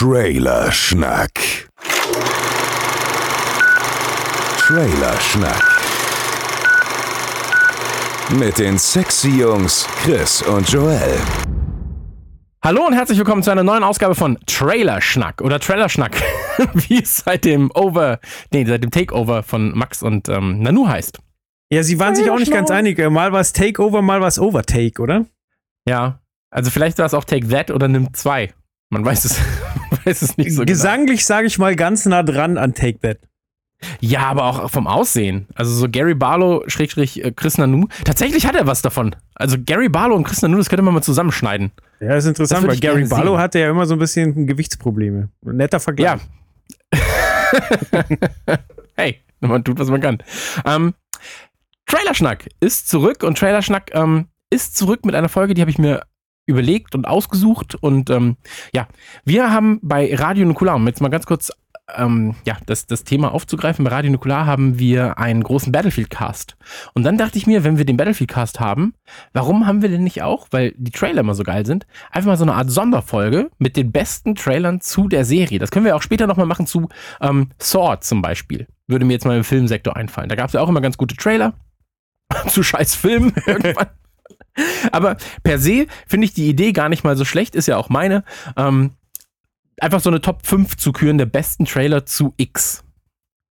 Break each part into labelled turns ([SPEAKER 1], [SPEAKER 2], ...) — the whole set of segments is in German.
[SPEAKER 1] Trailer Schnack. Trailer Schnack. Mit den sexy Jungs Chris und Joel.
[SPEAKER 2] Hallo und herzlich willkommen zu einer neuen Ausgabe von Trailer Schnack oder Trailer Schnack, wie es seit dem Over, nee, seit dem Takeover von Max und ähm, Nanu heißt.
[SPEAKER 3] Ja, sie waren sich auch nicht ganz einig. Mal war es Takeover, mal war es Overtake, oder?
[SPEAKER 2] Ja, also vielleicht war es auch Take That oder Nimm 2. Man weiß es, weiß es nicht so genau.
[SPEAKER 3] Gesanglich sage ich mal ganz nah dran an Take That.
[SPEAKER 2] Ja, aber auch vom Aussehen. Also so Gary Barlow, Schrägstrich äh, Chris Nanu. Tatsächlich hat er was davon. Also Gary Barlow und Chris Nanu, das könnte man mal zusammenschneiden.
[SPEAKER 3] Ja, das ist interessant, weil Gary Barlow
[SPEAKER 2] sehen.
[SPEAKER 3] hatte ja immer so ein bisschen Gewichtsprobleme. Netter Vergleich.
[SPEAKER 2] Ja. hey, man tut, was man kann. Ähm, Trailerschnack ist zurück und Trailerschnack ähm, ist zurück mit einer Folge, die habe ich mir überlegt und ausgesucht. Und ähm, ja, wir haben bei Radio Nukular, um jetzt mal ganz kurz ähm, ja, das, das Thema aufzugreifen, bei Radio Nukular haben wir einen großen Battlefield-Cast. Und dann dachte ich mir, wenn wir den Battlefield-Cast haben, warum haben wir den nicht auch, weil die Trailer immer so geil sind, einfach mal so eine Art Sonderfolge mit den besten Trailern zu der Serie. Das können wir auch später nochmal machen zu ähm, Sword zum Beispiel. Würde mir jetzt mal im Filmsektor einfallen. Da gab es ja auch immer ganz gute Trailer zu scheiß Filmen irgendwann. Aber per se finde ich die Idee gar nicht mal so schlecht, ist ja auch meine. Ähm, einfach so eine Top 5 zu küren der besten Trailer zu X.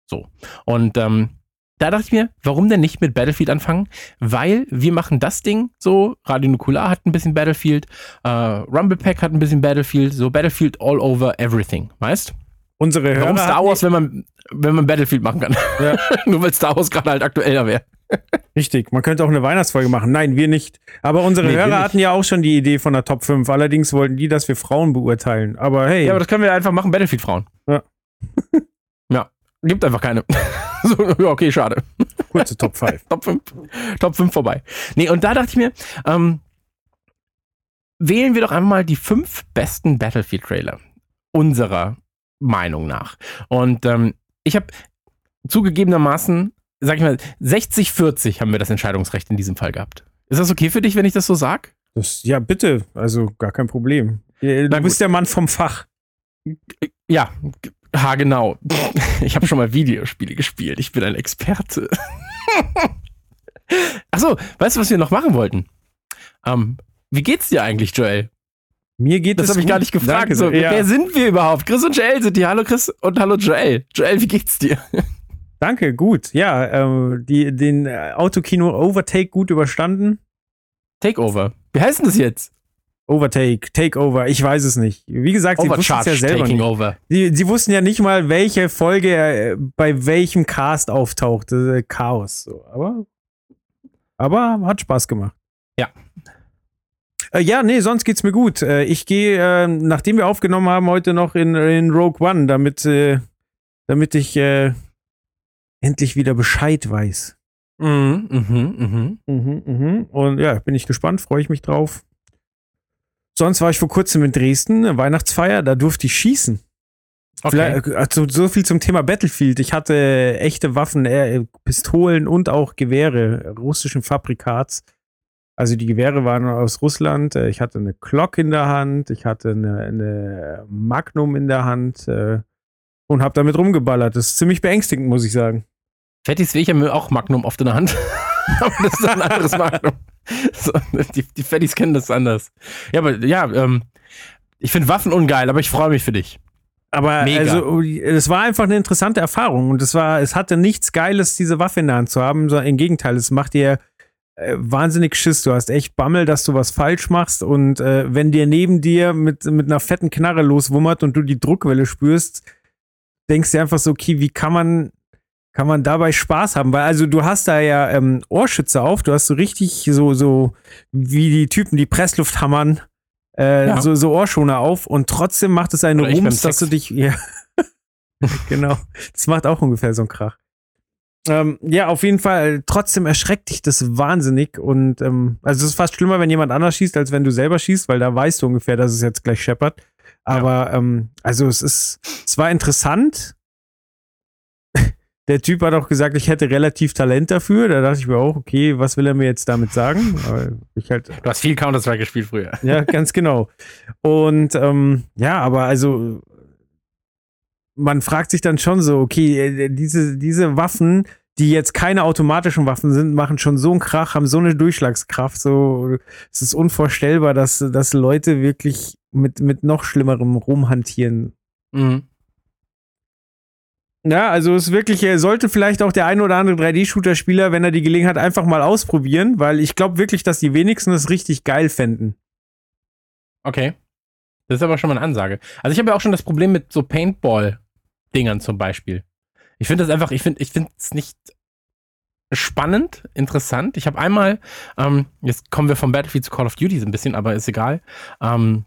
[SPEAKER 2] So. Und ähm, da dachte ich mir, warum denn nicht mit Battlefield anfangen? Weil wir machen das Ding so, Radio Nukular hat ein bisschen Battlefield, äh, Rumble Pack hat ein bisschen Battlefield, so Battlefield all over everything, weißt?
[SPEAKER 3] Unsere Hörer
[SPEAKER 2] Warum Star Wars, wenn man, wenn man Battlefield machen kann?
[SPEAKER 3] Ja.
[SPEAKER 2] Nur weil Star Wars gerade halt aktueller wäre.
[SPEAKER 3] Richtig, man könnte auch eine Weihnachtsfolge machen. Nein, wir nicht. Aber unsere
[SPEAKER 2] Nee,
[SPEAKER 3] Hörer hatten ja auch schon die Idee von der Top 5. Allerdings wollten die, dass wir Frauen beurteilen. Aber hey,
[SPEAKER 2] Ja, aber das können wir einfach machen, Battlefield-Frauen.
[SPEAKER 3] Ja.
[SPEAKER 2] ja, gibt einfach keine. so, ja, okay, schade.
[SPEAKER 3] kurze Top 5.
[SPEAKER 2] Top 5. Top 5 vorbei. Nee, und da dachte ich mir, ähm, wählen wir doch einfach mal die fünf besten Battlefield-Trailer unserer Meinung nach. Und ähm, ich habe zugegebenermaßen, sag ich mal, 60-40 haben wir das Entscheidungsrecht in diesem Fall gehabt. Ist das okay für dich, wenn ich das so sag?
[SPEAKER 3] Das, ja, bitte. Also gar kein Problem. Du
[SPEAKER 2] Na
[SPEAKER 3] bist der Mann vom Fach.
[SPEAKER 2] Ja, ha genau. Ich habe schon mal Videospiele gespielt. Ich bin ein Experte. Achso, weißt du, was wir noch machen wollten? Ähm, wie geht's dir eigentlich, Joel?
[SPEAKER 3] Mir geht
[SPEAKER 2] Das
[SPEAKER 3] es
[SPEAKER 2] habe ich gar nicht gefragt.
[SPEAKER 3] Danke
[SPEAKER 2] So,
[SPEAKER 3] ja.
[SPEAKER 2] Wer sind wir überhaupt? Chris und Joel sind hier. Hallo Chris und hallo Joel. Joel, wie geht's dir?
[SPEAKER 3] Danke, gut. Ja, ähm, die, den äh, Autokino Overtake gut überstanden.
[SPEAKER 2] Takeover. Wie heißt denn das jetzt?
[SPEAKER 3] Overtake, Takeover, ich weiß es nicht. Wie gesagt, sie wussten es ja selber nicht.
[SPEAKER 2] Over.
[SPEAKER 3] Sie, sie wussten ja nicht mal, welche Folge äh, bei welchem Cast auftaucht. Äh, Chaos. So. Aber, aber hat Spaß gemacht.
[SPEAKER 2] Ja.
[SPEAKER 3] Äh, ja, nee, sonst geht's mir gut. Äh, ich gehe, äh, nachdem wir aufgenommen haben, heute noch in, in Rogue One, damit, äh, damit ich äh, endlich wieder Bescheid weiß.
[SPEAKER 2] Mhm, mhm, mhm.
[SPEAKER 3] Mhm, mhm. Und ja, bin ich gespannt, freue ich mich drauf. Sonst war ich vor kurzem in Dresden, Weihnachtsfeier, da durfte ich schießen.
[SPEAKER 2] Okay.
[SPEAKER 3] Vielleicht, also so viel zum Thema Battlefield. Ich hatte echte Waffen, äh, Pistolen und auch Gewehre russischen Fabrikats. Also die Gewehre waren aus Russland. Äh, Ich hatte eine Glock in der Hand, ich hatte eine, eine Magnum in der Hand äh, und habe damit rumgeballert. Das ist ziemlich beängstigend, muss ich sagen.
[SPEAKER 2] Fettis Weg haben auch Magnum oft in der Hand. aber das ist ein anderes Magnum. So, die, die Fettis kennen das anders. Ja, aber ja, ähm, ich finde Waffen ungeil, aber ich freue mich für dich.
[SPEAKER 3] Aber
[SPEAKER 2] Mega.
[SPEAKER 3] also, es war einfach eine interessante Erfahrung und es war, es hatte nichts Geiles, diese Waffe in der Hand zu haben, sondern im Gegenteil, es macht dir äh, wahnsinnig Schiss. Du hast echt Bammel, dass du was falsch machst und äh, wenn dir neben dir mit, mit einer fetten Knarre loswummert und du die Druckwelle spürst, denkst du dir einfach so, okay, wie kann man, kann man dabei Spaß haben? Weil also du hast da ja ähm, Ohrschütze auf, du hast so richtig so, so wie die Typen, die Pressluft hammern, äh,
[SPEAKER 2] Ja.
[SPEAKER 3] so, so Ohrschoner auf und trotzdem macht es einen Rums, dass du dich, ja, genau, das macht auch ungefähr so einen Krach. Ähm, ja, auf jeden Fall, trotzdem erschreckt dich das wahnsinnig und ähm, also es ist fast schlimmer, wenn jemand anders schießt, als wenn du selber schießt, weil da weißt du ungefähr, dass es jetzt gleich scheppert. Aber ähm, also es ist, es war interessant. Der Typ hat auch gesagt, ich hätte relativ Talent dafür. Da dachte ich mir auch, okay, was will er mir jetzt damit sagen? Aber ich halt,
[SPEAKER 2] Du hast viel Counter-Strike gespielt früher.
[SPEAKER 3] ja, ganz genau. Und ähm, ja, aber also man fragt sich dann schon so, okay, äh, diese, diese Waffen, die jetzt keine automatischen Waffen sind, machen schon so einen Krach, haben so eine Durchschlagskraft, so, es ist unvorstellbar, dass, dass Leute wirklich mit, mit noch schlimmerem rumhantieren.
[SPEAKER 2] Mhm.
[SPEAKER 3] Ja, also es ist wirklich, äh, sollte vielleicht auch der ein oder andere 3D-Shooter-Spieler, wenn er die Gelegenheit einfach mal ausprobieren, weil ich glaube wirklich, dass die wenigsten es richtig geil fänden.
[SPEAKER 2] Okay. Das ist aber schon mal eine Ansage. Also ich habe ja auch schon das Problem mit so Paintball-Dingern zum Beispiel. Ich finde das einfach, ich finde, ich finde es nicht spannend, interessant. Ich habe einmal, ähm, jetzt kommen wir vom Battlefield zu Call of Duty so ein bisschen, aber ist egal. Ähm,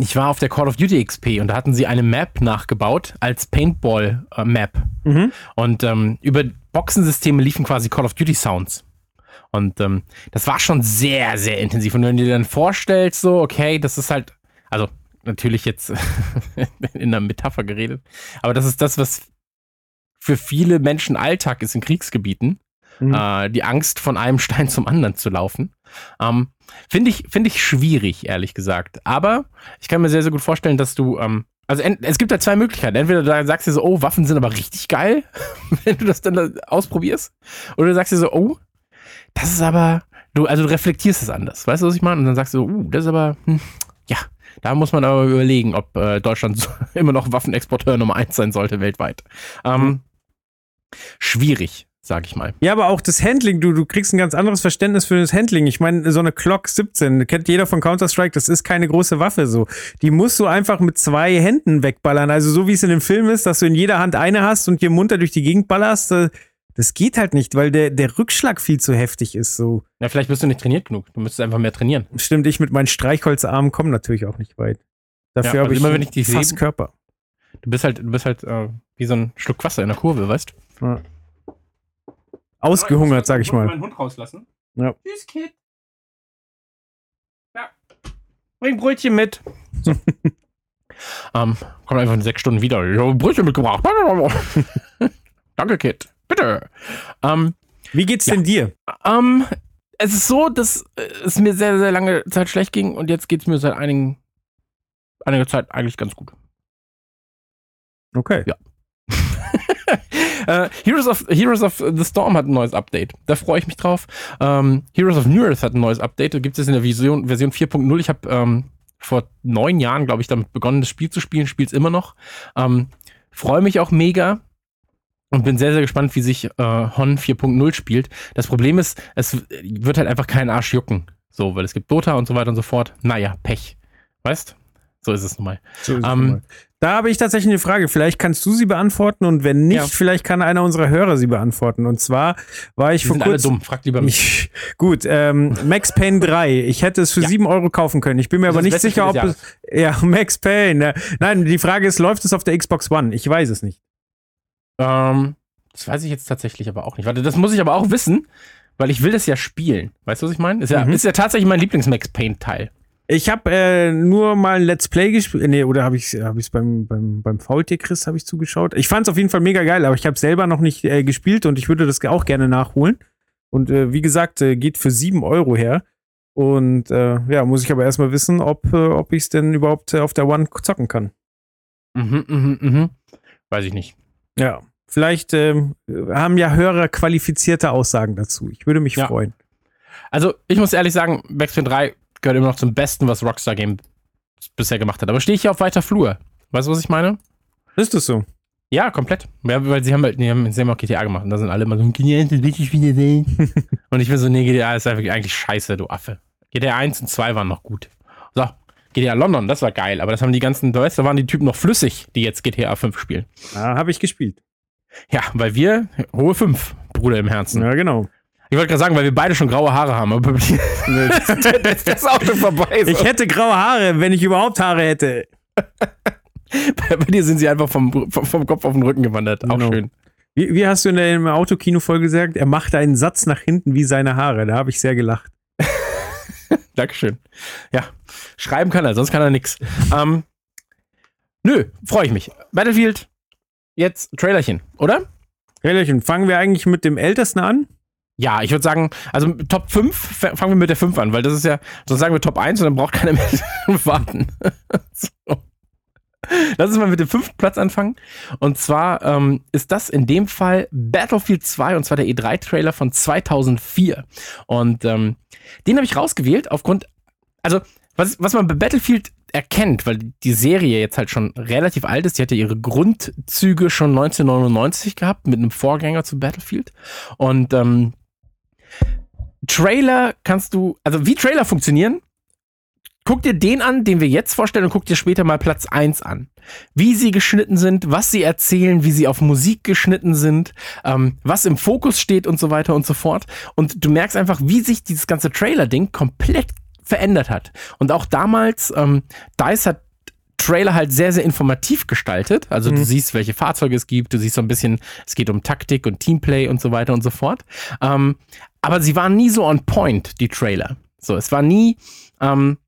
[SPEAKER 2] ich war auf der Call of Duty XP und da hatten sie eine Map nachgebaut als Paintball-Map. Äh,
[SPEAKER 3] Mhm.
[SPEAKER 2] Und ähm, über Boxensysteme liefen quasi Call of Duty Sounds. Und ähm, das war schon sehr, sehr intensiv. Und wenn du dir dann vorstellst, so, okay, das ist halt, also natürlich jetzt in einer Metapher geredet, aber das ist das, was für viele Menschen Alltag ist in Kriegsgebieten.
[SPEAKER 3] Mhm.
[SPEAKER 2] Äh, die Angst, von einem Stein zum anderen zu laufen. Ähm, Finde ich, find ich schwierig, ehrlich gesagt. Aber ich kann mir sehr, sehr gut vorstellen, dass du, ähm, also es gibt da zwei Möglichkeiten. Entweder du sagst dir so, oh, Waffen sind aber richtig geil, wenn du das dann da ausprobierst. Oder du sagst dir so, oh, das ist aber, du, also du reflektierst es anders. Weißt du, was ich meine? Und dann sagst du so, uh, das ist aber, hm, ja, da muss man aber überlegen, ob äh, Deutschland immer noch Waffenexporteur Nummer eins sein sollte weltweit. Ähm, schwierig, sag ich mal.
[SPEAKER 3] Ja, aber auch das Handling, du, du kriegst ein ganz anderes Verständnis für das Handling. Ich meine, so eine Glock 17, kennt jeder von Counter-Strike, das ist keine große Waffe so. Die musst du einfach mit zwei Händen wegballern. Also so wie es in dem Film ist, dass du in jeder Hand eine hast und hier munter durch die Gegend ballerst, äh, das geht halt nicht, weil der, der Rückschlag viel zu heftig ist. So.
[SPEAKER 2] Ja, vielleicht bist du nicht trainiert genug. Du müsstest einfach mehr trainieren.
[SPEAKER 3] Stimmt, ich mit meinen Streichholzarmen komme natürlich auch nicht weit. Dafür
[SPEAKER 2] Ja,
[SPEAKER 3] habe
[SPEAKER 2] also
[SPEAKER 3] ich
[SPEAKER 2] immer wenn ich dich
[SPEAKER 3] fast
[SPEAKER 2] sehe-
[SPEAKER 3] Körper.
[SPEAKER 2] Du bist halt, du bist halt äh, wie so ein Schluck Wasser in der Kurve, weißt du?
[SPEAKER 3] Ja. Ausgehungert, sag ich mal.
[SPEAKER 2] meinen Hund rauslassen.
[SPEAKER 3] Ja.
[SPEAKER 2] Tschüss, Kid. Ja. Bring Brötchen mit. So. ähm, kommt einfach in sechs Stunden wieder. Ich habe Brötchen mitgebracht. Danke, Kid. Bitte. Ähm,
[SPEAKER 3] Wie geht's
[SPEAKER 2] Ja.
[SPEAKER 3] denn dir?
[SPEAKER 2] ähm, es ist so, dass äh, es mir sehr, sehr lange Zeit schlecht ging und jetzt geht es mir seit einigen, einiger Zeit eigentlich ganz gut.
[SPEAKER 3] Okay.
[SPEAKER 2] Ja. Äh, Heroes, of, Heroes of the Storm hat ein neues Update. Da freue ich mich drauf. Ähm, Heroes of New Earth hat ein neues Update. Da gibt es in der Vision, Version 4.0. Ich habe ähm, vor neun Jahren, glaube ich, damit begonnen, das Spiel zu spielen. Spiele es immer noch. Ähm, freue mich auch mega. Und bin sehr, sehr gespannt, wie sich äh, Hon 4.0 spielt. Das Problem ist, es wird halt einfach keinen Arsch jucken. So, weil es gibt Dota und so weiter und so fort. Naja, Pech. Weißt? So ist es nun mal.
[SPEAKER 3] So ist es
[SPEAKER 2] Ähm,
[SPEAKER 3] nun mal. Da habe ich tatsächlich eine Frage. Vielleicht kannst du sie beantworten und wenn nicht,
[SPEAKER 2] Ja.
[SPEAKER 3] vielleicht kann einer unserer Hörer sie beantworten. Und zwar war ich
[SPEAKER 2] Die
[SPEAKER 3] vor
[SPEAKER 2] sind alle
[SPEAKER 3] kurzem.
[SPEAKER 2] dumm. Fragt lieber mich.
[SPEAKER 3] Ich, gut, ähm, Max Payne 3. Ich hätte es für
[SPEAKER 2] Ja.
[SPEAKER 3] 7 Euro kaufen können. Ich bin mir
[SPEAKER 2] Das
[SPEAKER 3] aber nicht sicher, ob es. Ja, Max Payne. ja. Nein, die Frage ist, läuft es auf der Xbox One? Ich weiß es nicht.
[SPEAKER 2] Ähm, das weiß ich jetzt tatsächlich aber auch nicht. Warte, das muss ich aber auch wissen, weil ich will das ja spielen. Weißt du, was ich meine? Ist ja,
[SPEAKER 3] Mhm.
[SPEAKER 2] ist ja tatsächlich mein Lieblings-Max Payne-Teil.
[SPEAKER 3] Ich habe äh, nur mal ein Let's Play gespielt. Nee, oder habe ich es hab ich's beim, beim, beim Faultier Chris habe ich zugeschaut. Ich fand es auf jeden Fall mega geil, aber ich habe selber noch nicht äh, gespielt und ich würde das auch gerne nachholen. Und äh, wie gesagt, äh, geht für 7 Euro her. Und äh, ja, muss ich aber erstmal wissen, ob, äh, ob ich es denn überhaupt äh, auf der One zocken kann.
[SPEAKER 2] Mhm, mhm, mhm. Weiß ich nicht.
[SPEAKER 3] Ja. Vielleicht ähm, haben ja Hörer qualifizierte Aussagen dazu. Ich würde mich
[SPEAKER 2] Ja.
[SPEAKER 3] freuen.
[SPEAKER 2] Also, ich muss ehrlich sagen, Payne 3 gehört immer noch zum Besten, was Rockstar Game bisher gemacht hat. Aber stehe ich hier auf weiter Flur. Weißt du, was ich meine?
[SPEAKER 3] Ist das so?
[SPEAKER 2] Ja, komplett. Ja, weil sie haben halt, die haben, sie haben auch GTA gemacht und da sind alle immer so, GTA ist das beste Spiel der Welt. und ich bin so, nee, GTA ist einfach eigentlich scheiße, du Affe. GTA 1 und 2 waren noch gut. So, GTA London, das war geil, aber das haben die ganzen, weißt da waren die Typen noch flüssig, die jetzt GTA 5 spielen.
[SPEAKER 3] Ja, habe ich gespielt.
[SPEAKER 2] Ja, weil wir, hohe 5, Bruder im Herzen.
[SPEAKER 3] Ja, genau.
[SPEAKER 2] Ich wollte gerade sagen, weil wir beide schon graue Haare haben, aber das, das ist auch schon vorbei. So.
[SPEAKER 3] Ich hätte graue Haare, wenn ich überhaupt Haare hätte.
[SPEAKER 2] Bei dir sind sie einfach vom, vom, Kopf auf den Rücken gewandert. Auch
[SPEAKER 3] Genau.
[SPEAKER 2] schön.
[SPEAKER 3] Wie, wie hast du in der Autokino-Folge gesagt? Er macht einen Satz nach hinten wie seine Haare. Da habe ich sehr gelacht.
[SPEAKER 2] Dankeschön. Ja, schreiben kann er, sonst kann er nix. ähm, nö, freue ich mich. Battlefield, jetzt Trailerchen, oder?
[SPEAKER 3] Trailerchen, fangen wir eigentlich mit dem Ältesten an?
[SPEAKER 2] Ja, ich würde sagen, also Top 5, f- fangen wir mit der 5 an, weil das ist ja, sonst sagen wir Top 1 und dann braucht keiner mehr warten. so. Lass uns mal mit dem fünften Platz anfangen. Und zwar ähm, ist das in dem Fall Battlefield 2 und zwar der E3-Trailer von 2004. Und ähm, den habe ich rausgewählt aufgrund, also was, was man bei Battlefield erkennt, weil die Serie jetzt halt schon relativ alt ist, die hatte ihre Grundzüge schon 1999 gehabt mit einem Vorgänger zu Battlefield. Und ähm, Trailer kannst du, also wie Trailer funktionieren, guck dir den an, den wir jetzt vorstellen und guck dir später mal Platz 1 an. Wie sie geschnitten sind, was sie erzählen, wie sie auf Musik geschnitten sind, ähm, was im Fokus steht und so weiter und so fort. Und du merkst einfach, wie sich dieses ganze Trailer-Ding komplett verändert hat. Und auch damals, ähm, DICE hat Trailer halt sehr, sehr informativ gestaltet. Also mhm. du siehst, welche Fahrzeuge es gibt, du siehst so ein bisschen, es geht um Taktik und Teamplay und so weiter und so fort. Ähm, aber sie waren nie so on point, die Trailer. So, es war nie ähm,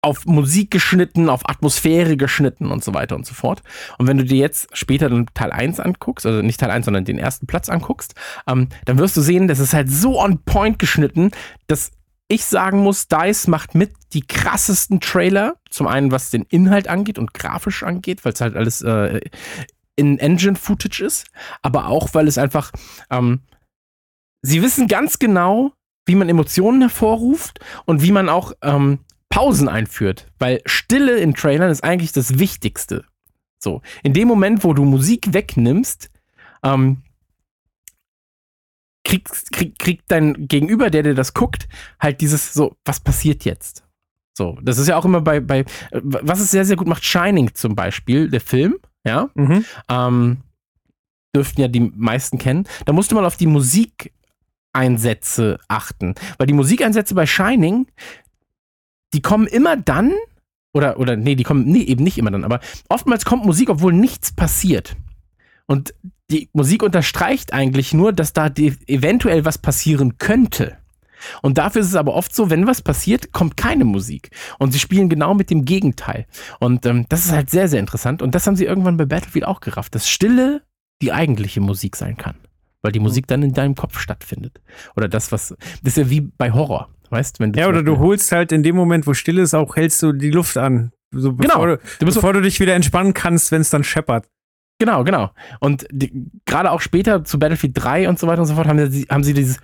[SPEAKER 2] auf Musik geschnitten, auf Atmosphäre geschnitten und so weiter und so fort. Und wenn du dir jetzt später dann Teil 1 anguckst, also nicht Teil 1, sondern den ersten Platz anguckst, ähm, dann wirst du sehen, das ist halt so on point geschnitten, dass ich sagen muss, DICE macht mit die krassesten Trailer. Zum einen, was den Inhalt angeht und grafisch angeht, weil es halt alles äh, in Engine-Footage ist, aber auch, weil es einfach, ähm, sie wissen ganz genau, wie man Emotionen hervorruft und wie man auch ähm, Pausen einführt, weil Stille in Trailern ist eigentlich das Wichtigste. So, in dem Moment, wo du Musik wegnimmst, ähm, kriegst, krieg, kriegt dein Gegenüber, der dir das guckt, halt dieses so, was passiert jetzt? So, das ist ja auch immer bei, bei, was es sehr, sehr gut macht, Shining zum Beispiel, der Film, ja, mhm. ähm, dürften ja die meisten kennen. Da musste man auf die Musikeinsätze achten, weil die Musikeinsätze bei Shining, die kommen immer dann, oder, oder nee, die kommen nee, eben nicht immer dann, aber oftmals kommt Musik, obwohl nichts passiert. Und die Musik unterstreicht eigentlich nur, dass da eventuell was passieren könnte. Und dafür ist es aber oft so, wenn was passiert, kommt keine Musik. Und sie spielen genau mit dem Gegenteil. Und ähm, das ist halt sehr, sehr interessant. Und das haben sie irgendwann bei Battlefield auch gerafft, dass Stille die eigentliche Musik sein kann. Weil die Musik dann in deinem Kopf stattfindet. Oder das, was. Das ist ja wie bei Horror. Weißt, wenn du
[SPEAKER 3] ja, oder du holst halt in dem Moment, wo still ist, auch hältst du die Luft an. So bevor, genau. du, du bevor du dich wieder entspannen kannst, wenn es dann scheppert.
[SPEAKER 2] Genau, genau. Und gerade auch später zu Battlefield 3 und so weiter und so fort haben sie, haben sie dieses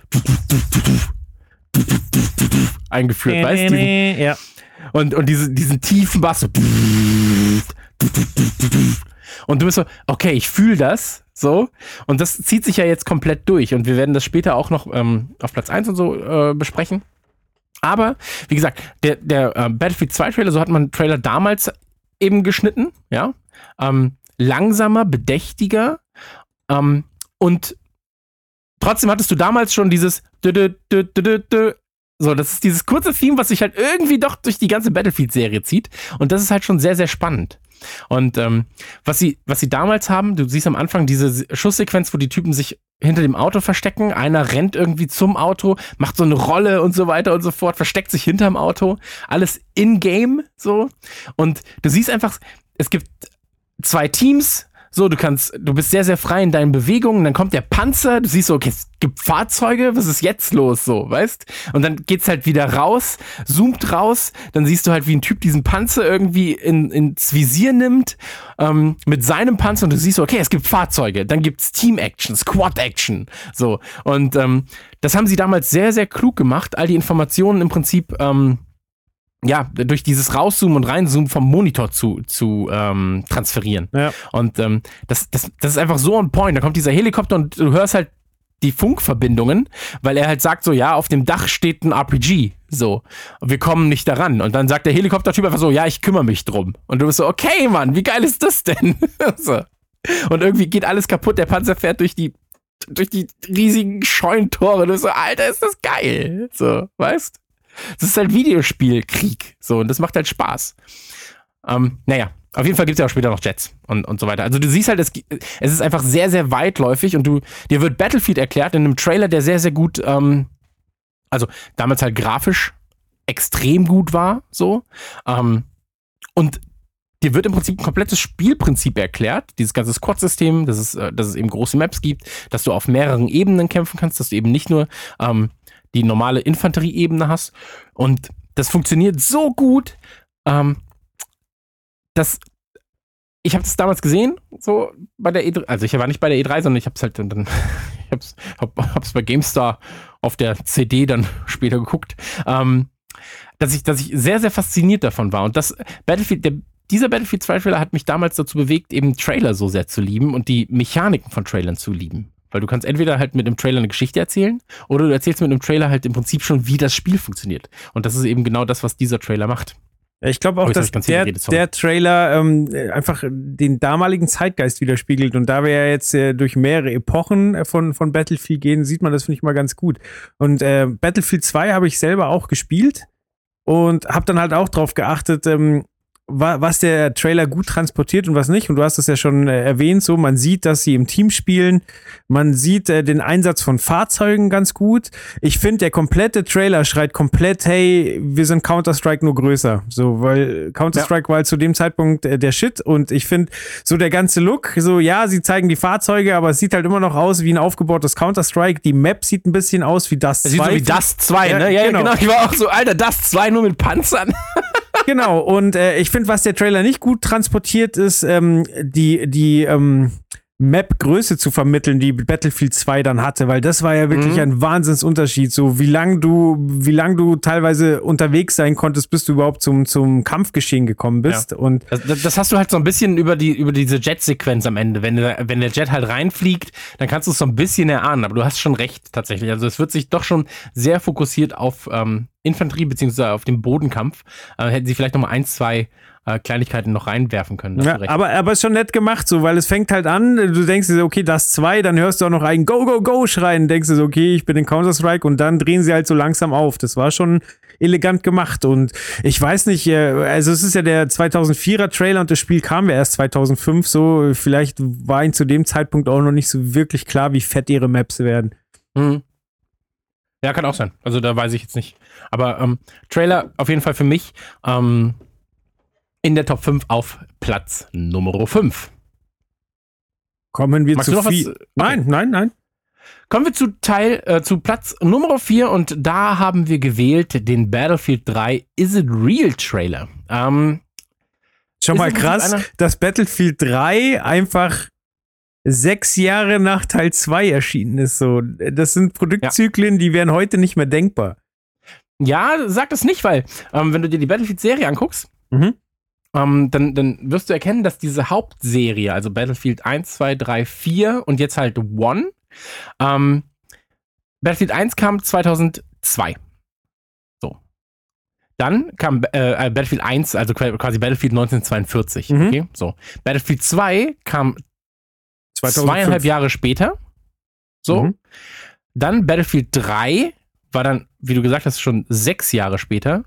[SPEAKER 2] eingeführt, weißt du? Ja. Und, und diese, diesen tiefen Bass so. Und du bist so, okay, ich fühle das, so. Und das zieht sich ja jetzt komplett durch. Und wir werden das später auch noch ähm, auf Platz 1 und so äh, besprechen. Aber, wie gesagt, der, der äh, Battlefield 2 Trailer, so hat man Trailer damals eben geschnitten, ja. Ähm, langsamer, bedächtiger ähm, und trotzdem hattest du damals schon dieses so, das ist dieses kurze Theme, was sich halt irgendwie doch durch die ganze Battlefield-Serie zieht. Und das ist halt schon sehr, sehr spannend. Und ähm, was, sie, was sie damals haben, du siehst am Anfang diese Schusssequenz, wo die Typen sich hinter dem Auto verstecken. Einer rennt irgendwie zum Auto, macht so eine Rolle und so weiter und so fort, versteckt sich hinterm Auto. Alles in-game so. Und du siehst einfach, es gibt zwei Teams. So, du kannst, du bist sehr, sehr frei in deinen Bewegungen. Dann kommt der Panzer, du siehst so, okay, es gibt Fahrzeuge, was ist jetzt los, so, weißt? Und dann geht's halt wieder raus, zoomt raus, dann siehst du halt, wie ein Typ diesen Panzer irgendwie in, ins Visier nimmt, ähm, mit seinem Panzer und du siehst so, okay, es gibt Fahrzeuge, dann gibt's Team-Action, Squad-Action, so. Und ähm, das haben sie damals sehr, sehr klug gemacht, all die Informationen im Prinzip, ähm, ja, durch dieses Rauszoomen und Reinzoomen vom Monitor zu, zu ähm, transferieren. Ja. Und ähm, das, das, das ist einfach so on point. Da kommt dieser Helikopter und du hörst halt die Funkverbindungen, weil er halt sagt so, ja, auf dem Dach steht ein RPG, so, wir kommen nicht daran. Und dann sagt der Helikoptertyp einfach so, ja, ich kümmere mich drum. Und du bist so, okay, Mann, wie geil ist das denn? so. Und irgendwie geht alles kaputt, der Panzer fährt durch die durch die riesigen Scheunentore. Du bist so, Alter, ist das geil. So, weißt? Das ist halt Videospielkrieg. So, und das macht halt Spaß. Ähm, naja, auf jeden Fall gibt es ja auch später noch Jets und, und so weiter. Also du siehst halt, es, es ist einfach sehr, sehr weitläufig und du, dir wird Battlefield erklärt in einem Trailer, der sehr, sehr gut, ähm, also damals halt grafisch extrem gut war, so. Ähm, und dir wird im Prinzip ein komplettes Spielprinzip erklärt, dieses ganze Squad-System, dass es, äh, dass es eben große Maps gibt, dass du auf mehreren Ebenen kämpfen kannst, dass du eben nicht nur ähm, die normale Infanterieebene hast. Und das funktioniert so gut, ähm, dass ich habe das damals gesehen, so bei der E3, also ich war nicht bei der E3, sondern ich habe es halt dann, ich hab's, hab, hab's bei GameStar auf der CD dann später geguckt, ähm, dass ich, dass ich sehr, sehr fasziniert davon war. Und das Battlefield, der, dieser Battlefield 2 Trailer hat mich damals dazu bewegt, eben Trailer so sehr zu lieben und die Mechaniken von Trailern zu lieben. Weil du kannst entweder halt mit einem Trailer eine Geschichte erzählen oder du erzählst mit einem Trailer halt im Prinzip schon, wie das Spiel funktioniert. Und das ist eben genau das, was dieser Trailer macht.
[SPEAKER 3] Ich glaube auch,
[SPEAKER 2] Oh,
[SPEAKER 3] dass der, der Trailer ähm, einfach den damaligen Zeitgeist widerspiegelt. Und da wir ja jetzt äh, durch mehrere Epochen äh, von, von Battlefield gehen, sieht man das, finde ich mal ganz gut. Und äh, Battlefield 2 habe ich selber auch gespielt und habe dann halt auch drauf geachtet, ähm, was der Trailer gut transportiert und was nicht. Und du hast das ja schon äh, erwähnt, so man sieht, dass sie im Team spielen. Man sieht äh, den Einsatz von Fahrzeugen ganz gut. Ich finde, der komplette Trailer schreit komplett, hey, wir sind Counter-Strike nur größer. So, weil Counter-Strike war halt zu dem Zeitpunkt äh, der Shit. Und ich finde, so der ganze Look, so ja, sie zeigen die Fahrzeuge, aber es sieht halt immer noch aus wie ein aufgebautes Counter-Strike. Die Map sieht ein bisschen aus wie das
[SPEAKER 2] Das sieht so wie das 2,
[SPEAKER 3] Ja,
[SPEAKER 2] ne? Ja,
[SPEAKER 3] genau.
[SPEAKER 2] genau. Ich war auch so, Alter, das 2 nur mit Panzern.
[SPEAKER 3] genau, und äh, ich finde, was der Trailer nicht gut transportiert, ist ähm, die, die ähm, Map-Größe zu vermitteln, die Battlefield 2 dann hatte, weil das war ja wirklich
[SPEAKER 2] Mhm.
[SPEAKER 3] ein Wahnsinnsunterschied. So, wie lang du, wie lang du teilweise unterwegs sein konntest, bis du überhaupt zum, zum Kampfgeschehen gekommen bist. Und
[SPEAKER 2] Das, das, hast du halt so ein bisschen über, die, über diese Jet-Sequenz am Ende. Wenn, der- wenn der Jet halt reinfliegt, dann kannst du es so ein bisschen erahnen. Aber du hast schon recht, tatsächlich. Also es wird sich doch schon sehr fokussiert auf ähm, Infanterie beziehungsweise auf den Bodenkampf. Äh, hätten sie vielleicht noch mal ein, zwei äh, Kleinigkeiten noch reinwerfen können.
[SPEAKER 3] Ja, aber, aber ist schon nett gemacht, so, weil es fängt halt an, du denkst dir so, okay, das zwei, dann hörst du auch noch einen Go, Go, Go schreien, denkst du so, okay, ich bin in Counter-Strike und dann drehen sie halt so langsam auf. Das war schon elegant gemacht und ich weiß nicht, äh, also es ist ja der 2004er Trailer und das Spiel kam ja erst 2005, so, vielleicht war ihnen zu dem Zeitpunkt auch noch nicht so wirklich klar, wie fett ihre Maps werden.
[SPEAKER 2] Mhm. Ja, kann auch sein. Also da weiß ich jetzt nicht. Aber ähm, Trailer auf jeden Fall für mich ähm, in der Top 5 auf Platz Nummer 5.
[SPEAKER 3] Kommen wir
[SPEAKER 2] Magst
[SPEAKER 3] zu viel.
[SPEAKER 2] okay.
[SPEAKER 3] Nein, nein, nein.
[SPEAKER 2] Kommen wir zu Teil, äh, zu Platz Nummer 4 und da haben wir gewählt den Battlefield 3 Is It Real Trailer. Ähm,
[SPEAKER 3] Schon mal krass, dass Battlefield 3 einfach sechs Jahre nach Teil 2 erschienen ist. So, das sind Produktzyklen, die wären heute nicht mehr denkbar.
[SPEAKER 2] ja, sag das nicht, weil ähm, wenn du dir die Battlefield-Serie anguckst,
[SPEAKER 3] Mhm.
[SPEAKER 2] Ähm, dann, dann wirst du erkennen, dass diese Hauptserie, also Battlefield 1, 2, 3, 4 und jetzt halt One, ähm, Battlefield 1 kam 2002. So. Dann kam äh, äh, Battlefield 1, also qua- quasi Battlefield 1942.
[SPEAKER 3] Mhm.
[SPEAKER 2] Okay, so. Battlefield 2 kam
[SPEAKER 3] 2005.
[SPEAKER 2] zweieinhalb Jahre später. So.
[SPEAKER 3] Mhm.
[SPEAKER 2] Dann Battlefield 3 war dann, wie du gesagt hast, schon sechs Jahre später.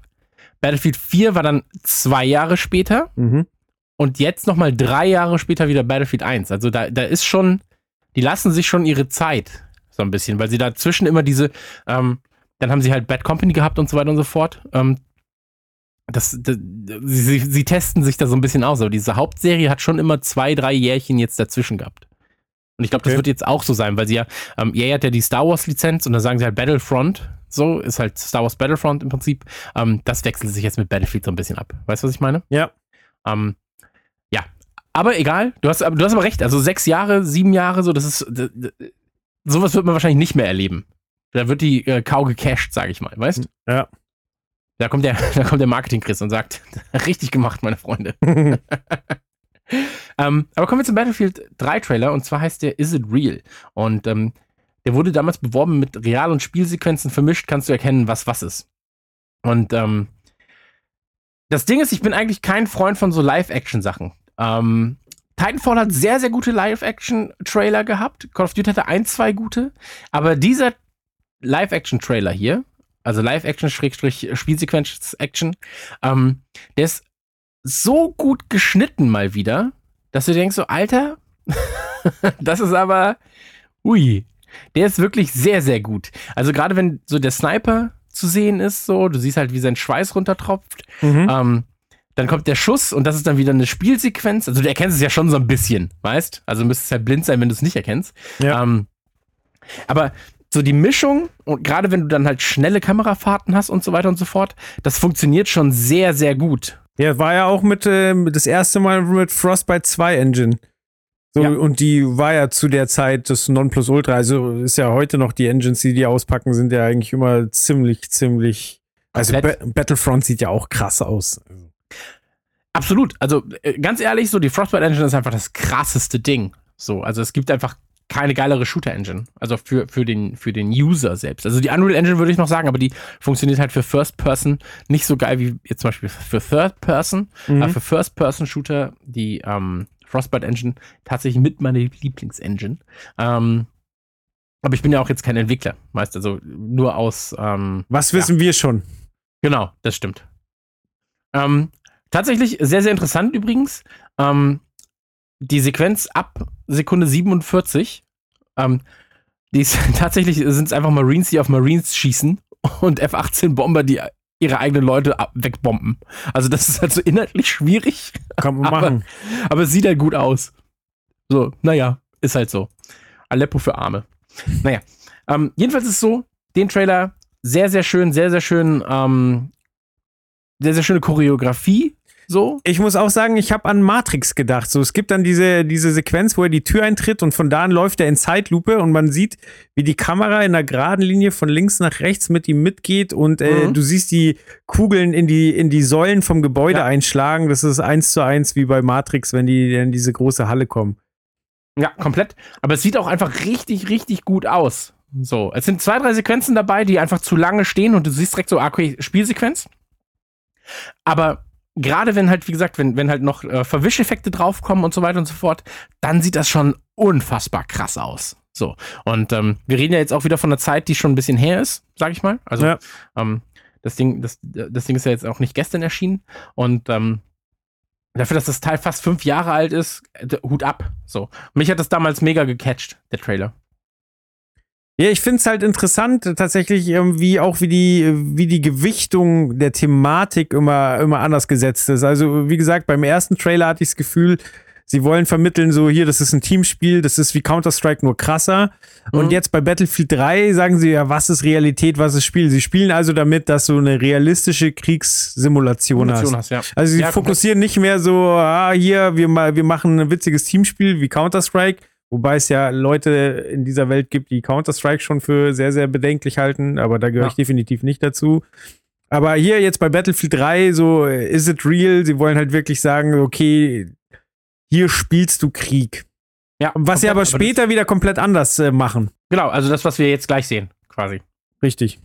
[SPEAKER 2] Battlefield 4 war dann zwei Jahre später.
[SPEAKER 3] Mhm.
[SPEAKER 2] Und jetzt nochmal drei Jahre später wieder Battlefield 1. Also da, da ist schon, die lassen sich schon ihre Zeit so ein bisschen, weil sie dazwischen immer diese, ähm, dann haben sie halt Bad Company gehabt und so weiter und so fort. Ähm, das, das, sie, sie, testen sich da so ein bisschen aus, aber diese Hauptserie hat schon immer zwei, drei Jährchen jetzt dazwischen gehabt. Und ich glaube, das
[SPEAKER 3] Okay.
[SPEAKER 2] wird jetzt auch so sein, weil sie ja, ähm, EA hat ja die Star Wars Lizenz und da sagen sie halt Battlefront, so ist halt Star Wars Battlefront im Prinzip. Ähm, das wechselt sich jetzt mit Battlefield so ein bisschen ab. Weißt du, was ich meine?
[SPEAKER 3] Ja.
[SPEAKER 2] Ähm, ja, aber egal. Du hast, aber- du hast aber recht. Also sechs Jahre, sieben Jahre, so das ist d- d- sowas wird man wahrscheinlich nicht mehr erleben. Da wird die äh, Kau gecached, sage ich mal. Weißt?
[SPEAKER 3] Ja.
[SPEAKER 2] Da kommt der, da kommt der Marketing Chris und sagt, richtig gemacht, meine Freunde. Ähm, aber kommen wir zum Battlefield 3 Trailer und zwar heißt der Is It Real? Und ähm, der wurde damals beworben mit Real- und Spielsequenzen vermischt, kannst du erkennen, was was ist. Und ähm, das Ding ist, ich bin eigentlich kein Freund von so Live-Action-Sachen. Ähm, Titanfall hat sehr, sehr gute Live-Action-Trailer gehabt. Call of Duty hatte ein, zwei gute. Aber dieser Live-Action-Trailer hier, also Live-Action-Spielsequenz-Action, ähm, der ist so gut geschnitten mal wieder, dass du denkst so, Alter, das ist aber, ui, der ist wirklich sehr, sehr gut. Also gerade wenn so der Sniper zu sehen ist, so, du siehst halt, wie sein Schweiß runtertropft,
[SPEAKER 3] Mhm.
[SPEAKER 2] ähm, dann kommt der Schuss und das ist dann wieder eine Spielsequenz. Also du erkennst es ja schon so ein bisschen, weißt? Also du müsstest ja blind sein, wenn du es nicht erkennst.
[SPEAKER 3] Ja.
[SPEAKER 2] Ähm, aber so die Mischung und gerade wenn du dann halt schnelle Kamerafahrten hast und so weiter und so fort, das funktioniert schon sehr, sehr gut.
[SPEAKER 3] Ja, war ja auch mit äh, das erste Mal mit Frostbite 2 Engine. So,
[SPEAKER 2] Ja.
[SPEAKER 3] Und die war ja zu der Zeit das Nonplusultra. Also ist ja heute noch die Engines, die die auspacken, sind ja eigentlich immer ziemlich, ziemlich. Also ba. Battlefront sieht ja auch krass aus.
[SPEAKER 2] Absolut. Also äh, ganz ehrlich, so die Frostbite Engine ist einfach das krasseste Ding. So, also es gibt einfach keine geilere Shooter Engine. Also für, für, den, für den User selbst. Also die Unreal Engine würde ich noch sagen, aber die funktioniert halt für First Person nicht so geil wie jetzt zum Beispiel für Third Person.
[SPEAKER 3] Mhm.
[SPEAKER 2] Aber für First Person Shooter die ähm, Frostbite Engine tatsächlich mit meiner Lieblingsengine. Ähm, aber ich bin ja auch jetzt kein Entwickler, meist also nur aus ähm,
[SPEAKER 3] Was wissen wir schon?
[SPEAKER 2] Genau, das stimmt. Ähm, tatsächlich sehr, sehr interessant übrigens. Ähm, die Sequenz ab Sekunde 47, ähm, die ist, tatsächlich sind es einfach Marines, die auf Marines schießen und F-18-Bomber, die ihre eigenen Leute wegbomben. Also das ist halt so inhaltlich schwierig,
[SPEAKER 3] Kann man
[SPEAKER 2] Aber-
[SPEAKER 3] machen.
[SPEAKER 2] aber es sieht halt gut aus. So, naja, ist halt so. Aleppo für Arme. Naja, ähm, jedenfalls ist es so, den Trailer sehr, sehr schön, sehr, sehr schön, ähm, sehr, sehr schöne Choreografie. So.
[SPEAKER 3] Ich muss auch sagen, ich habe an Matrix gedacht. So, es gibt dann diese, diese Sequenz, wo er die Tür eintritt und von da an läuft er in Zeitlupe und man sieht, wie die Kamera in einer geraden Linie von links nach rechts mit ihm mitgeht und äh,
[SPEAKER 2] Mhm.
[SPEAKER 3] du siehst die Kugeln in die, in die Säulen vom Gebäude
[SPEAKER 2] Ja.
[SPEAKER 3] einschlagen. Das ist eins zu eins wie bei Matrix, wenn die in diese große Halle kommen.
[SPEAKER 2] Ja, komplett. Aber es sieht auch einfach richtig, richtig gut aus. So, es sind zwei, drei Sequenzen dabei, die einfach zu lange stehen und du siehst direkt so, ah, okay, Spielsequenz. Aber gerade wenn halt, wie gesagt, wenn, wenn halt noch äh, Verwischeffekte draufkommen und so weiter und so fort, dann sieht das schon unfassbar krass aus. So. Und ähm, wir reden ja jetzt auch wieder von einer Zeit, die schon ein bisschen her ist, sag ich mal. Also,
[SPEAKER 3] Ja.
[SPEAKER 2] ähm, das Ding, das, das Ding ist ja jetzt auch nicht gestern erschienen. Und ähm, dafür, dass das Teil fast fünf Jahre alt ist, äh, Hut ab. So. Mich hat das damals mega gecatcht, der Trailer.
[SPEAKER 3] Ja, ich finde es halt interessant, tatsächlich, ähm, wie auch wie die, wie die Gewichtung der Thematik immer, immer anders gesetzt ist. Also, wie gesagt, beim ersten Trailer hatte ich das Gefühl, sie wollen vermitteln, so hier, das ist ein Teamspiel, das ist wie Counter-Strike nur krasser. Und
[SPEAKER 2] Mhm.
[SPEAKER 3] jetzt bei Battlefield 3 sagen sie ja, was ist Realität, was ist Spiel. Sie spielen also damit, dass du eine realistische Kriegssimulation hast.
[SPEAKER 2] hast, ja.
[SPEAKER 3] Also sie
[SPEAKER 2] Ja,
[SPEAKER 3] fokussieren nicht mehr so, ah, hier, wir, wir machen ein witziges Teamspiel wie Counter-Strike, wobei es ja Leute in dieser Welt gibt, die Counter-Strike schon für sehr, sehr bedenklich halten, aber da gehöre
[SPEAKER 2] Ja.
[SPEAKER 3] ich definitiv nicht dazu. Aber hier jetzt bei Battlefield 3, so, is it real? Sie wollen halt wirklich sagen, okay, hier spielst du Krieg.
[SPEAKER 2] Ja,
[SPEAKER 3] Was sie aber später wieder komplett anders äh, machen.
[SPEAKER 2] Genau, also das, was wir jetzt gleich sehen, quasi.
[SPEAKER 3] Richtig.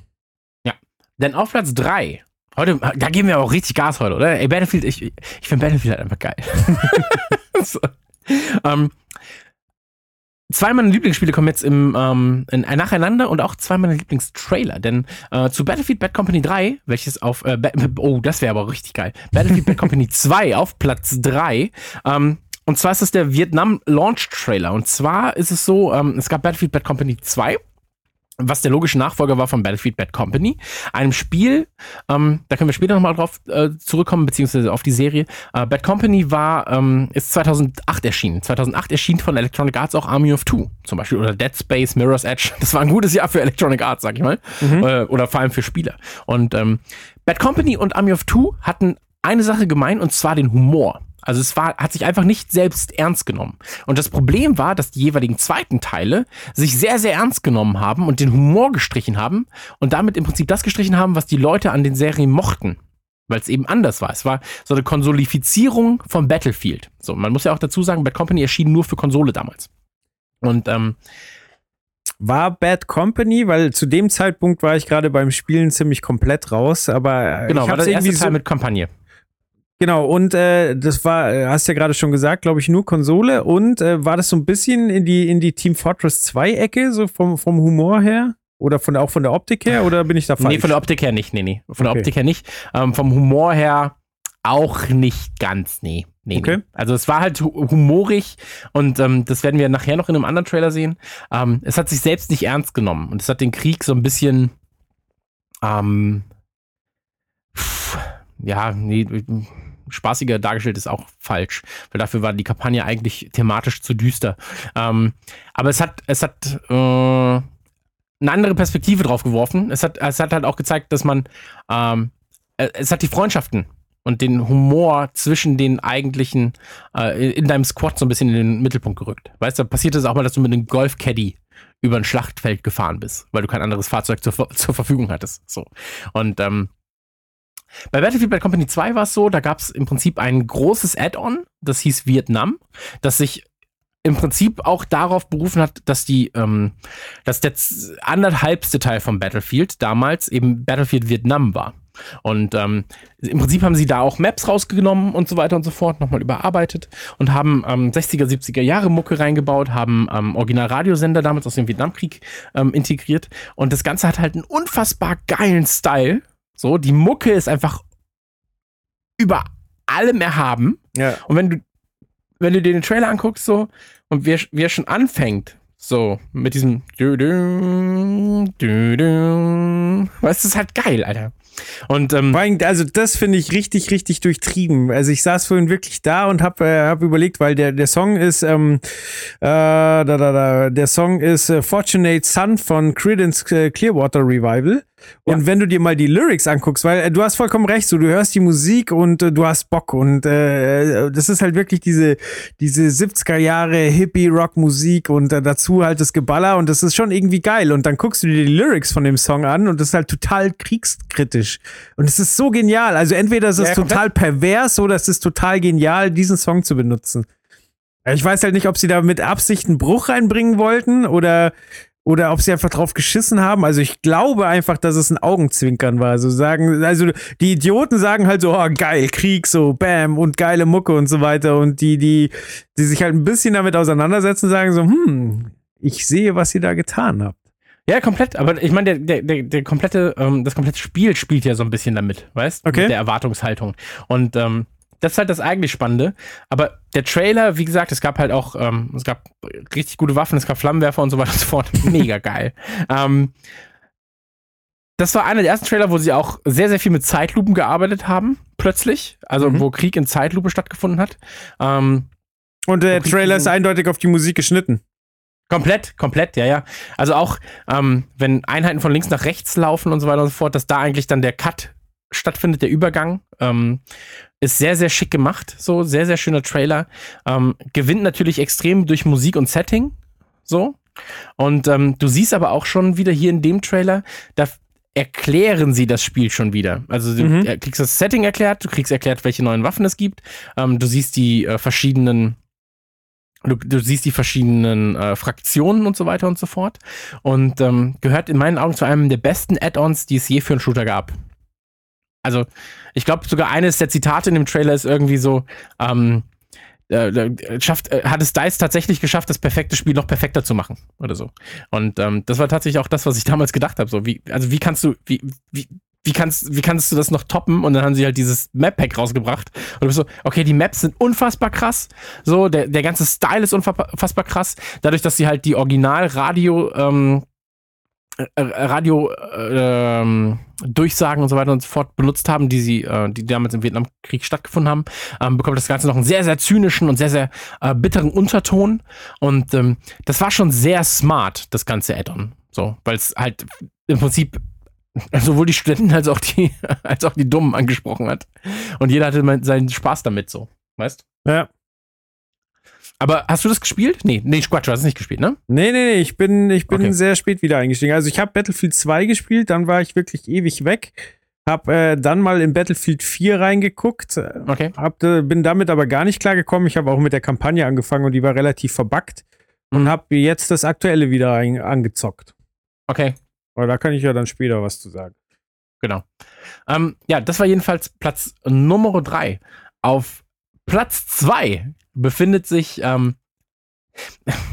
[SPEAKER 2] Denn auf Platz 3, heute, da geben wir auch richtig Gas heute, oder? Ey, Battlefield, ich, ich finde Battlefield halt einfach geil. so. ähm, zwei meiner Lieblingsspiele kommen jetzt im, ähm, in, nacheinander und auch zwei meiner Lieblingstrailer. Denn äh, zu Battlefield Bad Company 3, welches auf, äh, oh, das wäre aber richtig geil. Battlefield Bad Company 2 auf Platz 3. Ähm, und zwar ist das der Vietnam Launch Trailer. Und zwar ist es so, ähm, es gab Battlefield Bad Company 2 was der logische Nachfolger war von Battlefield Bad Company, einem Spiel, ähm, da können wir später nochmal drauf äh, zurückkommen, beziehungsweise auf die Serie. Äh, Bad Company war, ähm, ist 2008 erschienen. 2008 erschien von Electronic Arts auch Army of Two zum Beispiel oder Dead Space, Mirror's Edge. Das war ein gutes Jahr für Electronic Arts, sag ich mal. Äh, oder vor allem für Spieler. Und ähm, Bad Company und Army of Two hatten eine Sache gemein und zwar den Humor. Also es war, hat sich einfach nicht selbst ernst genommen. Und das Problem war, dass die jeweiligen zweiten Teile sich sehr, sehr ernst genommen haben und den Humor gestrichen haben und damit im Prinzip das gestrichen haben, was die Leute an den Serien mochten. Weil es eben anders war. Es war so eine Konsolifizierung von Battlefield. So, man muss ja auch dazu sagen, Bad Company erschien nur für Konsole damals. Und ähm,
[SPEAKER 3] War Bad Company, weil zu dem Zeitpunkt war ich gerade beim Spielen ziemlich komplett raus, aber äh,
[SPEAKER 2] genau,
[SPEAKER 3] ich
[SPEAKER 2] war
[SPEAKER 3] hab's
[SPEAKER 2] der erste
[SPEAKER 3] irgendwie
[SPEAKER 2] Teil
[SPEAKER 3] so,
[SPEAKER 2] mit Kampagne.
[SPEAKER 3] Genau, und äh, das war, äh, hast ja gerade schon gesagt, glaube ich, nur Konsole. Und äh, war das so ein bisschen in die, in die Team Fortress 2-Ecke, so vom, vom Humor her? Oder von, auch von der Optik her? Oder bin ich da falsch?
[SPEAKER 2] Nee, von der Optik her nicht, nee, nee. Von der
[SPEAKER 3] Okay.
[SPEAKER 2] Optik her nicht. Ähm, vom Humor her auch nicht ganz, nee. nee,
[SPEAKER 3] Okay.
[SPEAKER 2] nee. Also es war halt hu- humorig und ähm, das werden wir nachher noch in einem anderen Trailer sehen. Ähm, es hat sich selbst nicht ernst genommen und es hat den Krieg so ein bisschen ähm, ja, nee, spaßiger dargestellt ist auch falsch, weil dafür war die Kampagne eigentlich thematisch zu düster. Ähm, aber es hat, es hat äh, eine andere Perspektive drauf geworfen. Es hat, es hat halt auch gezeigt, dass man, ähm, äh, es hat die Freundschaften und den Humor zwischen den eigentlichen, äh, in deinem Squad so ein bisschen in den Mittelpunkt gerückt. Weißt du, da passiert es auch mal, dass du mit einem Golf-Caddy über ein Schlachtfeld gefahren bist, weil du kein anderes Fahrzeug zur, zur Verfügung hattest. So. Und ähm, bei Battlefield Bad Company 2 war es so, da gab es im Prinzip ein großes Add-on, das hieß Vietnam, das sich im Prinzip auch darauf berufen hat, dass die, ähm, dass der anderthalbste Teil vom Battlefield damals eben Battlefield Vietnam war. Und ähm, im Prinzip haben sie da auch Maps rausgenommen und so weiter und so fort, nochmal überarbeitet und haben ähm, 60er, 70er Jahre Mucke reingebaut, haben ähm, Original-Radiosender damals aus dem Vietnamkrieg ähm, integriert. Und das Ganze hat halt einen unfassbar geilen Style. So, die Mucke ist einfach über allem erhaben.
[SPEAKER 3] Ja.
[SPEAKER 2] Und wenn du, wenn du dir den Trailer anguckst, so, und wie er, wie er schon anfängt, so, mit diesem du -du, du -du. Weißt du, das ist halt geil, Alter. Und ähm,
[SPEAKER 3] also das finde ich richtig, richtig durchtrieben. Also ich saß vorhin wirklich da und habe äh, hab überlegt, weil der, der Song ist, ähm, äh, da, da, da, der Song ist äh, Fortunate Son von Credence äh, Clearwater Revival. Und
[SPEAKER 2] Ja.
[SPEAKER 3] wenn du dir mal die Lyrics anguckst, weil äh, du hast vollkommen recht, so du hörst die Musik und äh, du hast Bock und äh, das ist halt wirklich diese diese 70er Jahre Hippie Rock Musik und äh, dazu halt das Geballer und das ist schon irgendwie geil und dann guckst du dir die Lyrics von dem Song an und das ist halt total kriegskritisch und es ist so genial. Also entweder ist es
[SPEAKER 2] Ja,
[SPEAKER 3] total pervers oder es ist total genial, diesen Song zu benutzen. Ich weiß halt nicht, ob sie da mit Absicht einen Bruch reinbringen wollten oder oder ob sie einfach drauf geschissen haben. Also ich glaube einfach, dass es ein Augenzwinkern war. Also sagen, also die Idioten sagen halt so, oh geil, Krieg, so bam und geile Mucke und so weiter. Und die, die, die sich halt ein bisschen damit auseinandersetzen, sagen so, hm, ich sehe, was ihr da getan habt.
[SPEAKER 2] ja, komplett. Aber ich meine, der, der, der, der komplette, ähm, das komplette Spiel spielt ja so ein bisschen damit, weißt?
[SPEAKER 3] Okay.
[SPEAKER 2] Mit der Erwartungshaltung. Und ähm, das ist halt das eigentlich Spannende. Aber der Trailer, wie gesagt, es gab halt auch, ähm, es gab richtig gute Waffen, es gab Flammenwerfer und so weiter und so fort. Mega geil. Ähm, das war einer der ersten Trailer, wo sie auch sehr, sehr viel mit Zeitlupen gearbeitet haben, plötzlich. Also,
[SPEAKER 3] Mhm.
[SPEAKER 2] wo Krieg in Zeitlupe stattgefunden hat. Ähm,
[SPEAKER 3] Und der Trailer ist eindeutig auf die Musik geschnitten.
[SPEAKER 2] Komplett, komplett, ja, ja. Also auch, ähm, wenn Einheiten von links nach rechts laufen und so weiter und so fort, dass da eigentlich dann der Cut stattfindet, der Übergang, ähm, ist sehr, sehr schick gemacht. So, sehr, sehr schöner Trailer. Ähm, gewinnt natürlich extrem durch Musik und Setting. So. Und ähm, du siehst aber auch schon wieder hier in dem Trailer, da erklären sie das Spiel schon wieder. Also du
[SPEAKER 3] Mhm.
[SPEAKER 2] kriegst das Setting erklärt, du kriegst erklärt, welche neuen Waffen es gibt. Ähm, du siehst die äh, verschiedenen Du, du siehst die verschiedenen äh, Fraktionen und so weiter und so fort. Und ähm, gehört in meinen Augen zu einem der besten Add-ons, die es je für einen Shooter gab. Also, ich glaube, sogar eines der Zitate in dem Trailer ist irgendwie so, ähm, äh, äh, schafft, äh, hat es DICE tatsächlich geschafft, das perfekte Spiel noch perfekter zu machen oder so. Und ähm, das war tatsächlich auch das, was ich damals gedacht habe. So, wie, also wie kannst du, wie, wie, wie kannst, wie kannst du das noch toppen? Und dann haben sie halt dieses Map-Pack rausgebracht. Und du bist so, okay, die Maps sind unfassbar krass. So, der, der ganze Style ist unfassbar krass. Dadurch, dass sie halt die Original-Radio, ähm, äh, Radio äh, ähm, Durchsagen und so weiter und so fort benutzt haben, die sie, äh, die damals im Vietnamkrieg stattgefunden haben, ähm, bekommt das Ganze noch einen sehr, sehr zynischen und sehr, sehr äh, bitteren Unterton. Und ähm, das war schon sehr smart, das ganze Add-on. So, weil es halt im Prinzip sowohl die Studenten als auch die, als auch die Dummen angesprochen hat. Und jeder hatte seinen Spaß damit, so. Weißt?
[SPEAKER 3] Ja.
[SPEAKER 2] Aber hast du das gespielt? Nee, nee, Quatsch, du hast es nicht gespielt, ne?
[SPEAKER 3] Nee, nee, nee, ich bin, ich bin
[SPEAKER 2] Okay.
[SPEAKER 3] sehr spät wieder eingestiegen. Also ich habe Battlefield 2 gespielt, dann war ich wirklich ewig weg. Hab äh, dann mal in Battlefield 4 reingeguckt, äh,
[SPEAKER 2] Okay.
[SPEAKER 3] hab, äh, bin damit aber gar nicht klar gekommen. Ich habe auch mit der Kampagne angefangen und die war relativ verbuggt. Und
[SPEAKER 2] Mhm.
[SPEAKER 3] habe jetzt das aktuelle wieder ein, angezockt.
[SPEAKER 2] Okay.
[SPEAKER 3] Aber da kann ich ja dann später was zu sagen.
[SPEAKER 2] Genau. Ähm, ja, das war jedenfalls Platz Nummer drei. Auf Platz zwei befindet sich ähm,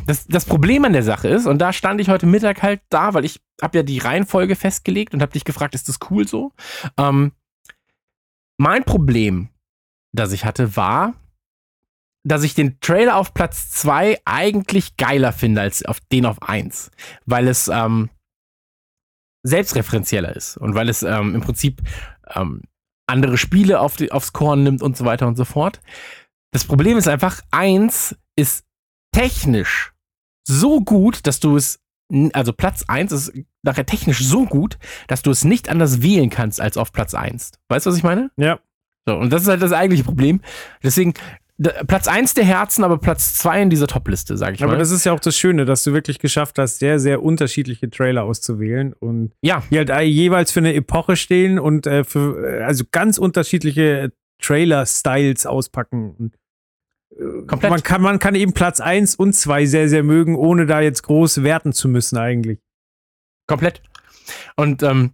[SPEAKER 2] das, das Problem an der Sache ist, und da stand ich heute Mittag halt da, weil ich habe ja die Reihenfolge festgelegt und habe dich gefragt, ist das cool so? Ähm, mein Problem, das ich hatte, war, dass ich den Trailer auf Platz zwei eigentlich geiler finde als auf den auf eins, weil es ähm, selbstreferenzieller ist und weil es ähm, im Prinzip ähm, andere Spiele auf die, aufs Korn nimmt und so weiter und so fort. Das Problem ist einfach, eins ist technisch so gut, dass du es also Platz 1 ist nachher technisch so gut, dass du es nicht anders wählen kannst als auf Platz 1. Weißt du, was ich meine?
[SPEAKER 3] Ja.
[SPEAKER 2] So, und das ist halt das eigentliche Problem. Deswegen, Platz 1 der Herzen, aber Platz 2 in dieser Top-Liste, sage ich
[SPEAKER 3] Aber
[SPEAKER 2] mal.
[SPEAKER 3] das ist ja auch das Schöne, dass du wirklich geschafft hast, sehr, sehr unterschiedliche Trailer auszuwählen und
[SPEAKER 2] ja,
[SPEAKER 3] die halt jeweils für eine Epoche stehen und äh, für äh, also ganz unterschiedliche Trailer-Styles auspacken. Äh,
[SPEAKER 2] Komplett.
[SPEAKER 3] Man kann, man kann eben Platz 1 und 2 sehr, sehr mögen, ohne da jetzt groß werten zu müssen eigentlich.
[SPEAKER 2] komplett. Und ähm,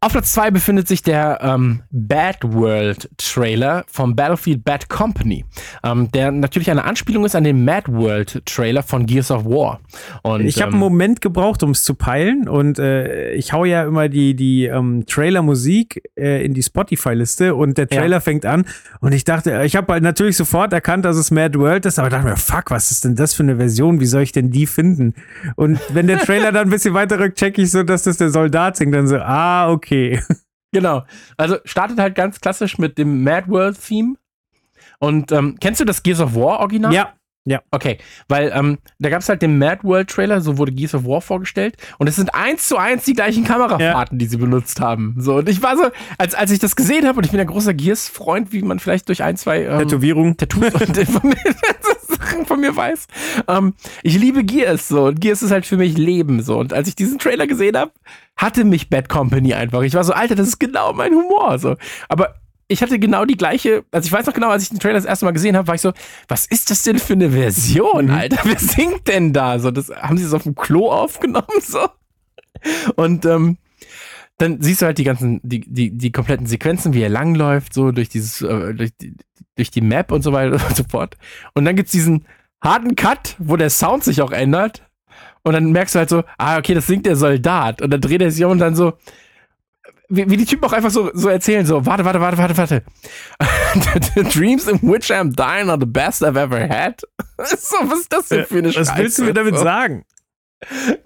[SPEAKER 2] auf Platz 2 befindet sich der ähm, Bad World Trailer vom Battlefield Bad Company, ähm, der natürlich eine Anspielung ist an den Mad World Trailer von Gears of War. Und,
[SPEAKER 3] ich habe
[SPEAKER 2] ähm,
[SPEAKER 3] einen Moment gebraucht, um es zu peilen und äh, ich hau ja immer die, die ähm, Trailer-Musik äh, in die Spotify-Liste und der
[SPEAKER 2] Ja.
[SPEAKER 3] Trailer fängt an und ich dachte, ich habe halt natürlich sofort erkannt, dass es Mad World ist, aber dachte mir, fuck, was ist denn das für eine Version? Wie soll ich denn die finden? Und wenn der Trailer dann ein bisschen weiter rückt, check ich so, dass das der Soldat singt, dann so, ah, okay.
[SPEAKER 2] Genau. Also startet halt ganz klassisch mit dem Mad World Theme. Und ähm, kennst du das Gears of War Original?
[SPEAKER 3] Ja,
[SPEAKER 2] Okay, weil ähm, da gab es halt den Mad World Trailer, so wurde Gears of War vorgestellt. Und es sind eins zu eins die gleichen Kamerafahrten, die sie benutzt haben. So, und ich war so, als, als ich das gesehen habe, und ich bin ein großer Gears-Freund, wie man vielleicht durch ein, zwei ähm,
[SPEAKER 3] Tätowierung.
[SPEAKER 2] Tattoos und Sachen von mir weiß. Ähm, ich liebe Gears so und Gears ist halt für mich Leben so. Und als ich diesen Trailer gesehen habe, hatte mich Bad Company einfach. Ich war so, Alter, das ist genau mein Humor. So. Aber ich hatte genau die gleiche, also ich weiß noch genau, als ich den Trailer das erste Mal gesehen habe, war ich so, was ist das denn für eine Version, Alter? Wer singt denn da? So, das haben sie das auf dem Klo aufgenommen so. Und ähm, dann siehst du halt die ganzen, die, die, die kompletten Sequenzen, wie er langläuft, so durch dieses, äh, durch, die, durch die Map und so weiter und so fort. Und dann gibt's diesen harten Cut, wo der Sound sich auch ändert. Und dann merkst du halt so, ah, okay, das singt der Soldat. Und dann dreht er sich um und dann so, wie, wie die Typen auch einfach so, so erzählen, so, warte, warte, warte, warte, warte. the, dreams in which I'm dying are the best I've ever had. so, was ist das denn für eine
[SPEAKER 3] Was willst du mir
[SPEAKER 2] Scheiße?
[SPEAKER 3] damit
[SPEAKER 2] so.
[SPEAKER 3] sagen?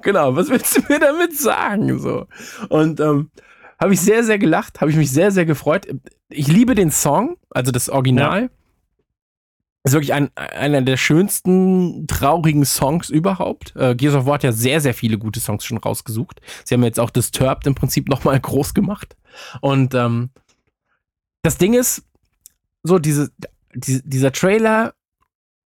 [SPEAKER 2] Genau, was willst du mir damit sagen? So. Und ähm, habe ich sehr, sehr gelacht, habe ich mich sehr, sehr gefreut. Ich liebe den Song, also das Original. Ist wirklich ein, einer der schönsten, traurigen Songs überhaupt. Äh, Gears of War hat ja sehr, sehr viele gute Songs schon rausgesucht. Sie haben jetzt auch Disturbed im Prinzip nochmal groß gemacht. Und ähm, das Ding ist, so diese, die, dieser Trailer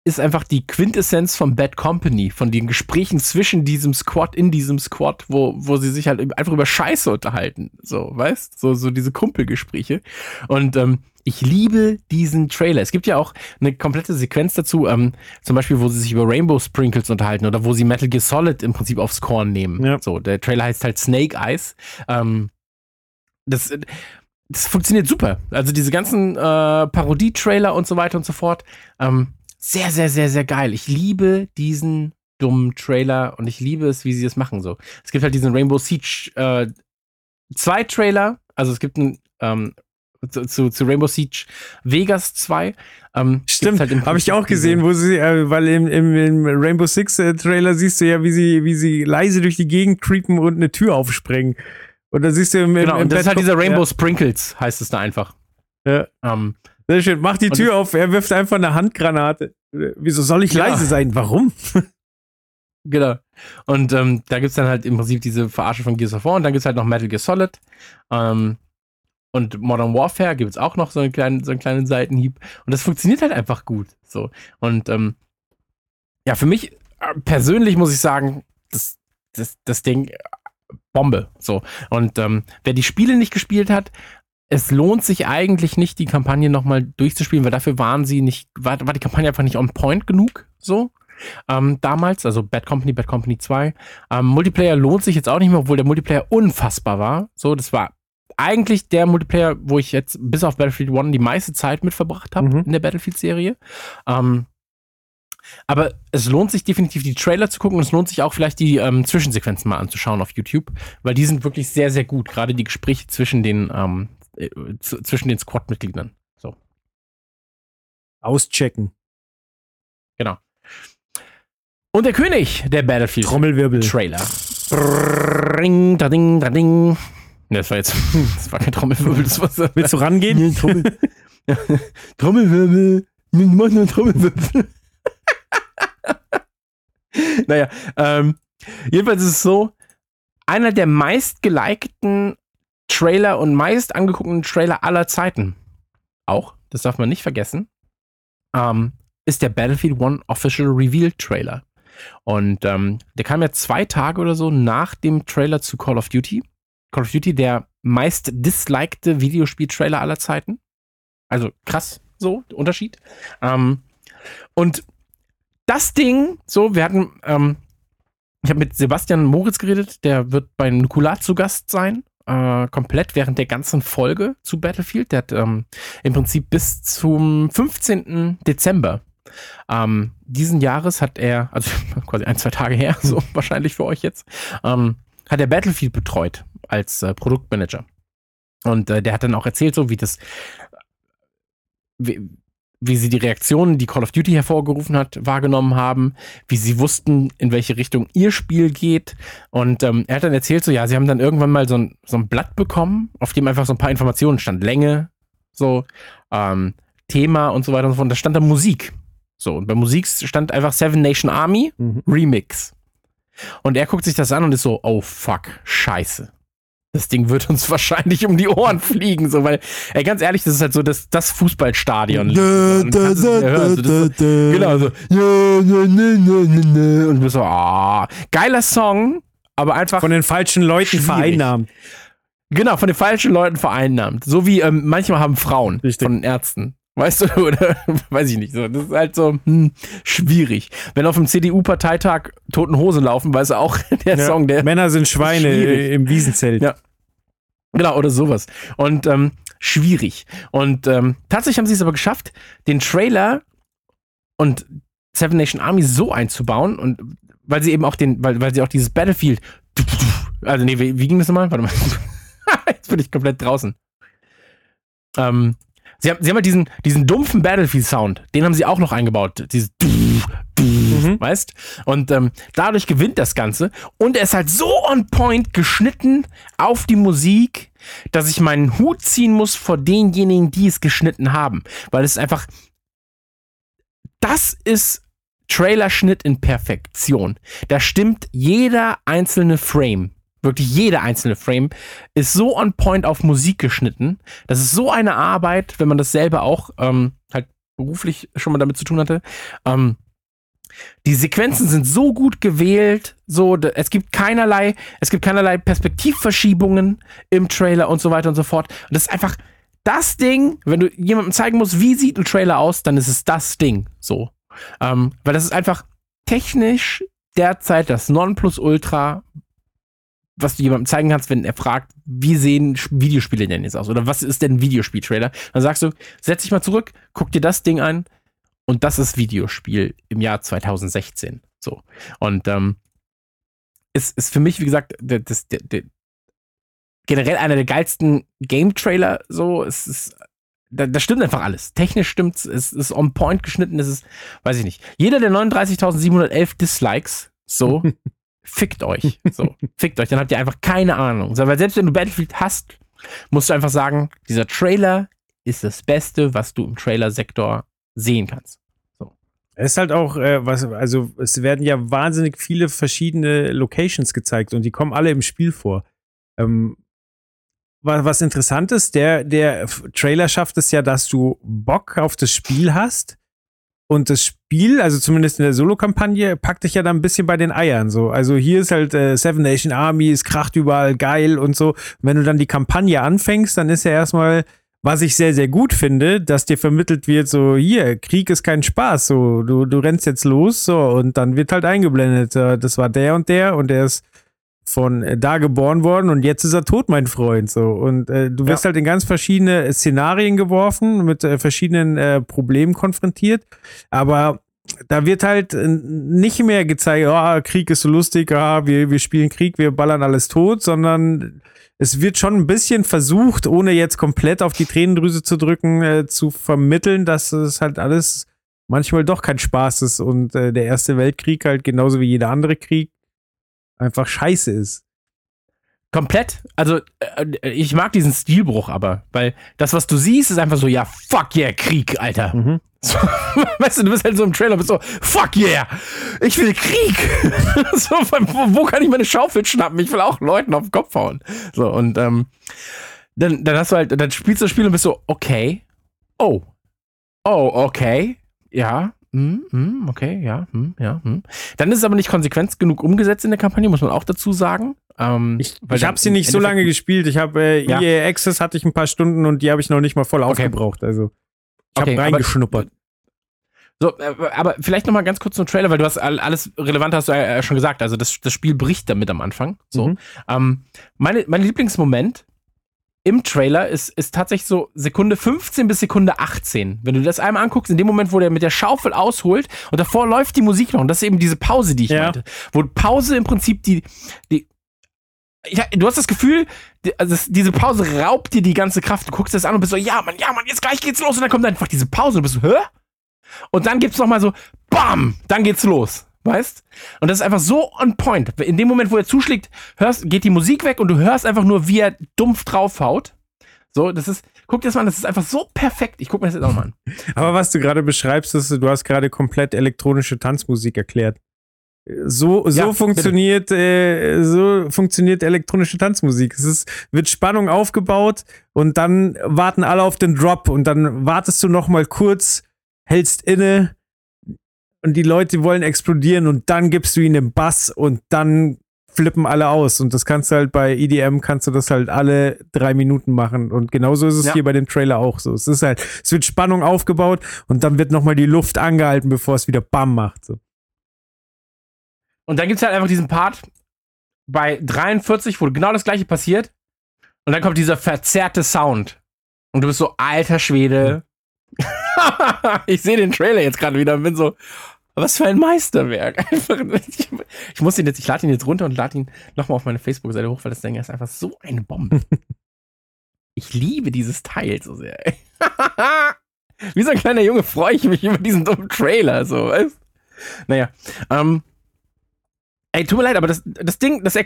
[SPEAKER 2] ist einfach die Quintessenz von Bad Company, von den Gesprächen zwischen diesem Squad, in diesem Squad, wo, wo sie sich halt einfach über Scheiße unterhalten. So, weißt? So, so diese Kumpelgespräche. Und ähm, ich liebe diesen Trailer. Es gibt ja auch eine komplette Sequenz dazu, ähm, zum Beispiel, wo sie sich über Rainbow Sprinkles unterhalten oder wo sie Metal Gear Solid im Prinzip aufs Korn nehmen.
[SPEAKER 3] Ja.
[SPEAKER 2] So, der Trailer heißt halt Snake Eyes. Ähm, das, das funktioniert super. Also diese ganzen äh, Parodie-Trailer und so weiter und so fort. Ähm, sehr, sehr, sehr, sehr geil. Ich liebe diesen dummen Trailer und ich liebe es, wie sie es machen. So, es gibt halt diesen Rainbow Siege äh, zwei Trailer. Also es gibt ein ähm, zu, zu, Rainbow Siege Vegas 2. Ähm,
[SPEAKER 3] Stimmt,
[SPEAKER 2] halt
[SPEAKER 3] habe ich auch gesehen, wo sie, äh, weil im, im, im Rainbow Six äh, Trailer siehst du ja, wie sie, wie sie leise durch die Gegend creepen und eine Tür aufsprengen. Und da siehst du im, im,
[SPEAKER 2] Genau,
[SPEAKER 3] im
[SPEAKER 2] und das ist halt dieser Rainbow Sprinkles, heißt es da einfach.
[SPEAKER 3] Ja,
[SPEAKER 2] Ähm,
[SPEAKER 3] ja. Sehr schön. Mach die
[SPEAKER 2] Und
[SPEAKER 3] Tür auf, er wirft einfach eine Handgranate. Wieso soll ich
[SPEAKER 2] Ja.
[SPEAKER 3] leise sein? Warum?
[SPEAKER 2] Genau. Und ähm, da gibt's dann halt im Prinzip diese Verarsche von Gears of War und dann gibt's halt noch Metal Gear Solid. Ähm, und Modern Warfare gibt's auch noch so einen kleinen, so einen kleinen Seitenhieb. Und das funktioniert halt einfach gut. So. Und ähm, ja, für mich äh, persönlich muss ich sagen, das, das, das Ding äh, Bombe. So. Und ähm, wer die Spiele nicht gespielt hat, es lohnt sich eigentlich nicht, die Kampagne nochmal durchzuspielen, weil dafür waren sie nicht, war, war die Kampagne einfach nicht on point genug. So ähm, damals, also Bad Company, Bad Company 2. Ähm, Multiplayer lohnt sich jetzt auch nicht mehr, obwohl der Multiplayer unfassbar war. So, das war eigentlich der Multiplayer, wo ich jetzt bis auf Battlefield 1 die meiste Zeit mit verbracht habe
[SPEAKER 3] Mhm.
[SPEAKER 2] in der Battlefield-Serie. Ähm, aber es lohnt sich definitiv, die Trailer zu gucken und es lohnt sich auch vielleicht die ähm, Zwischensequenzen mal anzuschauen auf YouTube, weil die sind wirklich sehr, sehr gut. Gerade die Gespräche zwischen den, ähm, äh, zwischen den Squad-Mitgliedern. So.
[SPEAKER 3] Auschecken.
[SPEAKER 2] Und der König der Battlefield
[SPEAKER 3] Trommelwirbel.
[SPEAKER 2] Trailer. Ring, da ding, da ding. Ne, das war jetzt, das war kein Trommelwirbel, das war so.
[SPEAKER 3] Willst du rangehen?
[SPEAKER 2] Trommel. Trommelwirbel. Mach nur Trommelwirbel. naja, ähm, jedenfalls ist es so, einer der meist gelikten Trailer und meist angeguckten Trailer aller Zeiten. Auch, das darf man nicht vergessen, ähm, ist der Battlefield One Official Reveal Trailer. Und ähm, der kam ja zwei Tage oder so nach dem Trailer zu Call of Duty. Call of Duty, der meist dislikte Videospiel-Trailer aller Zeiten. Also krass, so, Unterschied. Ähm, und das Ding, so, wir hatten, ähm, ich habe mit Sebastian Moritz geredet, der wird bei Nukular zu Gast sein, äh, komplett während der ganzen Folge zu Battlefield. Der hat ähm, im Prinzip bis zum 15. Dezember ähm, diesen Jahres hat er, also quasi ein, zwei Tage her, so wahrscheinlich für euch jetzt, ähm, hat er Battlefield betreut als äh, Produktmanager. Und äh, der hat dann auch erzählt, so wie das, wie, wie sie die Reaktionen, die Call of Duty hervorgerufen hat, wahrgenommen haben, wie sie wussten, in welche Richtung ihr Spiel geht. Und ähm, er hat dann erzählt, so ja, sie haben dann irgendwann mal so ein, so ein Blatt bekommen, auf dem einfach so ein paar Informationen stand. Länge, so, ähm, Thema und so weiter und so fort. Und da stand da Musik. So, und bei Musik stand einfach Seven Nation Army
[SPEAKER 3] Mhm.
[SPEAKER 2] Remix. Und er guckt sich das an und ist so, oh fuck, scheiße. Das Ding wird uns wahrscheinlich um die Ohren fliegen, so, weil, ey, ganz ehrlich, das ist halt so das, das Fußballstadion.
[SPEAKER 3] Da, da, da,
[SPEAKER 2] hören. So, das. Genau, so, ne, ne, ne. Und du bist so, ah, geiler Song, aber einfach,
[SPEAKER 3] Von den falschen Leuten
[SPEAKER 2] Schwierig.
[SPEAKER 3] vereinnahmt.
[SPEAKER 2] genau, von den falschen Leuten vereinnahmt. So wie ähm, manchmal haben Frauen
[SPEAKER 3] Richtig.
[SPEAKER 2] von Ärzten. Weißt du, oder weiß ich nicht so. Das ist halt so hm, schwierig. Wenn auf dem CDU-Parteitag Toten Hosen laufen, weißt du auch, der
[SPEAKER 3] Ja.
[SPEAKER 2] Song, der.
[SPEAKER 3] Männer sind Schweine
[SPEAKER 2] Schwierig.
[SPEAKER 3] äh, im Wiesenzelt.
[SPEAKER 2] Ja. Genau, oder sowas. Und ähm, schwierig. Und ähm, tatsächlich haben sie es aber geschafft, den Trailer und Seven Nation Army so einzubauen und weil sie eben auch den, weil, weil sie auch dieses Battlefield, also nee, wie, wie ging das nochmal? Warte mal. Jetzt bin ich komplett draußen. Ähm, sie haben, sie haben halt diesen, diesen dumpfen Battlefield-Sound, den haben sie auch noch eingebaut. Dieses
[SPEAKER 3] Mhm.
[SPEAKER 2] weißt? Und ähm, dadurch gewinnt das Ganze. Und er ist halt so on point geschnitten auf die Musik, dass ich meinen Hut ziehen muss vor denjenigen, die es geschnitten haben. Weil es einfach. Das ist Trailerschnitt in Perfektion. Da stimmt jeder einzelne Frame. Wirklich jeder einzelne Frame ist so on point auf Musik geschnitten. Das ist so eine Arbeit, wenn man das selber auch ähm, halt beruflich schon mal damit zu tun hatte. Ähm, die Sequenzen sind so gut gewählt, so es gibt keinerlei, es gibt keinerlei Perspektivverschiebungen im Trailer und so weiter und so fort. Und das ist einfach das Ding, wenn du jemandem zeigen musst, wie sieht ein Trailer aus, dann ist es das Ding, so, ähm, weil das ist einfach technisch derzeit das Nonplusultra, was du jemandem zeigen kannst, wenn er fragt, wie sehen Videospiele denn jetzt aus oder was ist denn ein Videospiel-Trailer? Dann sagst du, setz dich mal zurück, guck dir das Ding an, und das ist Videospiel im Jahr 2016. So. Und ähm, ist, ist für mich, wie gesagt, das, der, der, generell einer der geilsten Game-Trailer. So, es ist. Da, da stimmt einfach alles. Technisch stimmt's, es ist on point geschnitten, es ist, weiß ich nicht. Jeder der 39.711 Dislikes, so, fickt euch. So, fickt euch, dann habt ihr einfach keine Ahnung. So, weil selbst wenn du Battlefield hast, musst du einfach sagen, dieser Trailer ist das Beste, was du im Trailer-Sektor sehen kannst.
[SPEAKER 3] Es ist halt auch, äh, was, also es werden ja wahnsinnig viele verschiedene Locations gezeigt und die kommen alle im Spiel vor. Ähm, was, was interessant ist, der, der Trailer schafft es ja, dass du Bock auf das Spiel hast und das Spiel, also zumindest in der Solo-Kampagne, packt dich ja dann ein bisschen bei den Eiern. So. Also hier ist halt äh, Seven Nation Army, es kracht überall geil und so. Und wenn du dann die Kampagne anfängst, dann ist ja erstmal was ich sehr, sehr gut finde, dass dir vermittelt wird, so, hier, Krieg ist kein Spaß, so, du, du rennst jetzt los, so, und dann wird halt eingeblendet, äh, das war der und der und der ist von äh, da geboren worden und jetzt ist er tot, mein Freund, so, und äh, du wirst halt in ganz verschiedene Szenarien geworfen, mit äh, verschiedenen äh, Problemen konfrontiert, aber da wird halt äh, nicht mehr gezeigt, oh, Krieg ist so lustig, ah, wir, wir spielen Krieg, wir ballern alles tot, sondern es wird schon ein bisschen versucht, ohne jetzt komplett auf die Tränendrüse zu drücken, äh, zu vermitteln, dass es halt alles manchmal doch kein Spaß ist und äh, der Erste Weltkrieg halt genauso wie jeder andere Krieg einfach scheiße ist.
[SPEAKER 2] Komplett. Also, äh, ich mag diesen Stilbruch aber, weil das, was du siehst, ist einfach so, ja, fuck yeah, Krieg, Alter.
[SPEAKER 3] Mhm.
[SPEAKER 2] So, weißt du, du bist halt so im Trailer, bist so, fuck yeah, ich will Krieg. so, wo, wo kann ich meine Schaufel schnappen? Ich will auch Leuten auf den Kopf hauen. So, und ähm, dann, dann hast du halt, dann spielst du das Spiel und bist so, okay, oh, oh, okay, ja, hm, hm, okay, ja, hm, ja, hm. Dann ist es aber nicht konsequent genug umgesetzt in der Kampagne, muss man auch dazu sagen. Ähm,
[SPEAKER 3] Ich, ich habe sie nicht so lange gespielt. Ich habe äh,
[SPEAKER 2] Ja.
[SPEAKER 3] EA Access hatte ich ein paar Stunden und die habe ich noch nicht mal voll
[SPEAKER 2] Okay.
[SPEAKER 3] aufgebraucht. Also ich habe
[SPEAKER 2] Okay, aber-
[SPEAKER 3] reingeschnuppert.
[SPEAKER 2] So, äh, aber vielleicht noch mal ganz kurz zum Trailer, weil du hast all- alles relevant hast du äh, schon gesagt. Also das, das Spiel bricht damit am Anfang. So,
[SPEAKER 3] Mhm.
[SPEAKER 2] ähm, meine, mein Lieblingsmoment im Trailer ist, ist tatsächlich so Sekunde 15 bis Sekunde 18. Wenn du das einmal anguckst, in dem Moment, wo der mit der Schaufel ausholt und davor läuft die Musik noch. Und das ist eben diese Pause, die ich
[SPEAKER 3] Ja.
[SPEAKER 2] meinte. Wo Pause im Prinzip die, die ja, du hast das Gefühl, die, also das, diese Pause raubt dir die ganze Kraft. Du guckst das an und bist so, ja, Mann, ja, Mann, jetzt gleich geht's los. Und dann kommt einfach diese Pause und du bist so, hä? Und dann gibt's noch mal so, bam, dann geht's los. Weißt? Und das ist einfach so on point. In dem Moment, wo er zuschlägt, hörst, geht die Musik weg und du hörst einfach nur, wie er dumpf draufhaut. So, das ist, guck dir das mal an, das ist einfach so perfekt. Ich guck mir das jetzt auch mal an.
[SPEAKER 3] Aber was du gerade beschreibst, ist, du hast gerade komplett elektronische Tanzmusik erklärt. So, so
[SPEAKER 2] Ja,
[SPEAKER 3] funktioniert, äh, so funktioniert elektronische Tanzmusik. Es ist, wird Spannung aufgebaut und dann warten alle auf den Drop und dann wartest du noch mal kurz, hältst inne und die Leute wollen explodieren und dann gibst du ihnen den Bass und dann flippen alle aus und das kannst du halt bei EDM kannst du das halt alle drei Minuten machen und genauso ist es
[SPEAKER 2] Ja.
[SPEAKER 3] hier bei dem Trailer auch so. Es ist halt, es wird Spannung aufgebaut und dann wird noch mal die Luft angehalten, bevor es wieder Bam macht. So.
[SPEAKER 2] Und dann gibt's halt einfach diesen Part bei 43, wo genau das gleiche passiert. Und dann kommt dieser verzerrte Sound. Und du bist so, alter Schwede. ich sehe den Trailer jetzt gerade wieder und bin so, was für ein Meisterwerk. Einfach, ich, ich muss ihn jetzt, ich lade ihn jetzt runter und lade ihn nochmal auf meine Facebook-Seite hoch, weil das Ding ist einfach so eine Bombe. ich liebe dieses Teil so sehr. Wie so ein kleiner Junge freue ich mich über diesen dummen Trailer, so, weißt Naja, ähm, Ey, tut mir leid, aber das, das Ding, das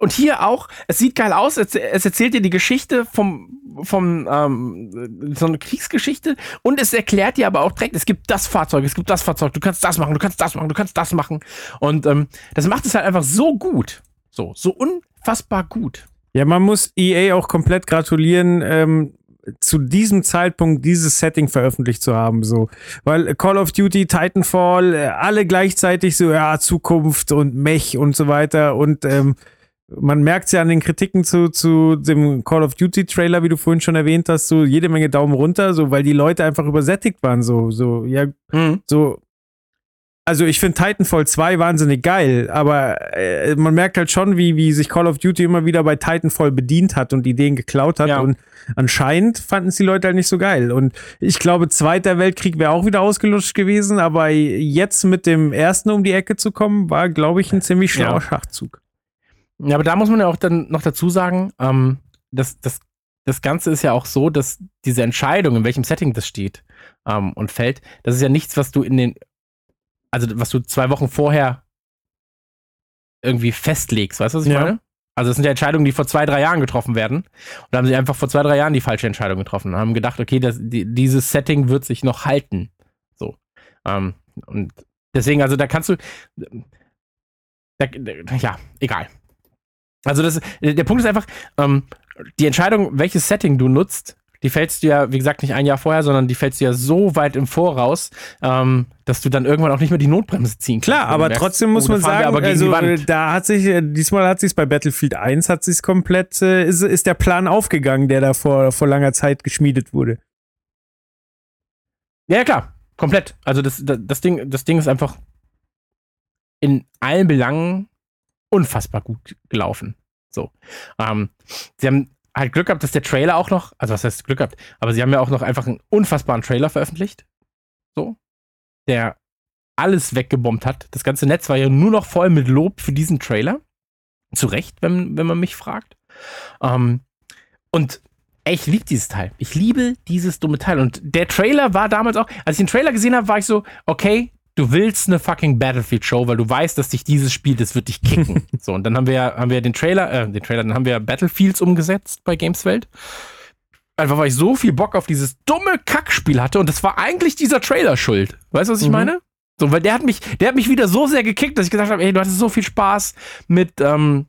[SPEAKER 2] und hier auch, es sieht geil aus, es, es erzählt dir die Geschichte vom, vom, ähm, so eine Kriegsgeschichte und es erklärt dir aber auch direkt, es gibt das Fahrzeug, es gibt das Fahrzeug, du kannst das machen, du kannst das machen, du kannst das machen. Und ähm, das macht es halt einfach so gut. So, so unfassbar gut.
[SPEAKER 3] Ja, man muss EA auch komplett gratulieren, ähm, zu diesem Zeitpunkt dieses Setting veröffentlicht zu haben, so. Weil Call of Duty, Titanfall, äh, alle gleichzeitig so, ja, Zukunft und Mech und so weiter und, ähm, man merkt ja an den Kritiken zu, zu dem Call of Duty Trailer, wie du vorhin schon erwähnt hast, so jede Menge Daumen runter, so, weil die Leute einfach übersättigt waren, so, so, ja, so. Also ich finde Titanfall 2 wahnsinnig geil, aber äh, man merkt halt schon, wie, wie sich Call of Duty immer wieder bei Titanfall bedient hat und Ideen geklaut hat.
[SPEAKER 2] Ja.
[SPEAKER 3] Und anscheinend fanden es die Leute halt nicht so geil. Und ich glaube, Zweiter Weltkrieg wäre auch wieder ausgelutscht gewesen, aber jetzt mit dem ersten um die Ecke zu kommen, war, glaube ich, ein ziemlich schlauer
[SPEAKER 2] Ja.
[SPEAKER 3] Schachzug.
[SPEAKER 2] Ja, aber da muss man ja auch dann noch dazu sagen, ähm, dass das, das Ganze ist ja auch so, dass diese Entscheidung, in welchem Setting das steht ähm, und fällt, das ist ja nichts, was du in den, also was du zwei Wochen vorher irgendwie festlegst, weißt du, was ich
[SPEAKER 3] Ja.
[SPEAKER 2] meine? Also das sind ja Entscheidungen, die vor zwei, drei Jahren getroffen werden. Und da haben sie einfach vor zwei, drei Jahren die falsche Entscheidung getroffen und haben gedacht, okay, das, die, dieses Setting wird sich noch halten. So. Ähm, und deswegen, also da kannst du, da, ja, egal. Also das, der Punkt ist einfach, ähm, die Entscheidung, welches Setting du nutzt, die fällst du ja, wie gesagt, nicht ein Jahr vorher, sondern die fällst du ja so weit im Voraus, ähm, dass du dann irgendwann auch nicht mehr die Notbremse ziehen kannst.
[SPEAKER 3] Klar, aber
[SPEAKER 2] merkst,
[SPEAKER 3] trotzdem muss
[SPEAKER 2] oh,
[SPEAKER 3] man sagen, also da hat sich, äh, diesmal hat sich bei Battlefield 1 hat sich komplett, äh, ist, ist der Plan aufgegangen, der da vor, vor langer Zeit geschmiedet wurde.
[SPEAKER 2] Ja, ja, klar, komplett. Also das, das, das, Ding, das Ding ist einfach in allen Belangen unfassbar gut gelaufen. So. Ähm, sie haben halt Glück gehabt, dass der Trailer auch noch, also was heißt Glück gehabt, aber sie haben ja auch noch einfach einen unfassbaren Trailer veröffentlicht. So. Der alles weggebombt hat. Das ganze Netz war ja nur noch voll mit Lob für diesen Trailer. Zu Recht, wenn, wenn man mich fragt. Ähm, und ey, ich liebe dieses Teil. Ich liebe dieses dumme Teil. Und der Trailer war damals auch, als ich den Trailer gesehen habe, war ich so, okay, du willst eine fucking Battlefield-Show, weil du weißt, dass dich dieses Spiel, das wird dich kicken. so, und dann haben wir, haben wir den Trailer, äh, den Trailer, dann haben wir Battlefields umgesetzt bei Gameswelt. Einfach weil ich so viel Bock auf dieses dumme Kackspiel hatte und das war eigentlich dieser Trailer schuld. Weißt du, was ich
[SPEAKER 3] Mhm.
[SPEAKER 2] meine? So, weil der hat mich, der hat mich wieder so sehr gekickt, dass ich gesagt habe, ey, du hattest so viel Spaß mit, ähm,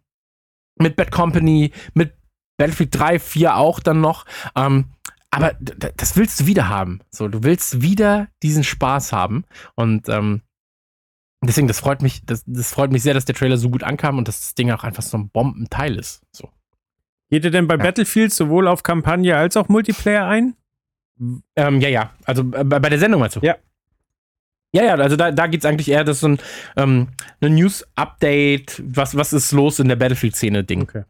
[SPEAKER 2] mit Bad Company, mit Battlefield 3, 4 auch dann noch. Ähm, aber das willst du wieder haben. So, du willst wieder diesen Spaß haben. Und ähm, deswegen, das freut mich, das, das freut mich sehr, dass der Trailer so gut ankam und dass das Ding auch einfach so ein Bombenteil ist. So.
[SPEAKER 3] Geht ihr denn bei
[SPEAKER 2] Ja.
[SPEAKER 3] Battlefield sowohl auf Kampagne als auch Multiplayer ein?
[SPEAKER 2] Ähm, ja, ja. Also äh, bei der Sendung meinst du?
[SPEAKER 3] Ja.
[SPEAKER 2] Ja, ja, also da, da geht es eigentlich eher, das so ein, ähm, ein News-Update, was, was ist los in der Battlefield-Szene-Ding.
[SPEAKER 3] Okay.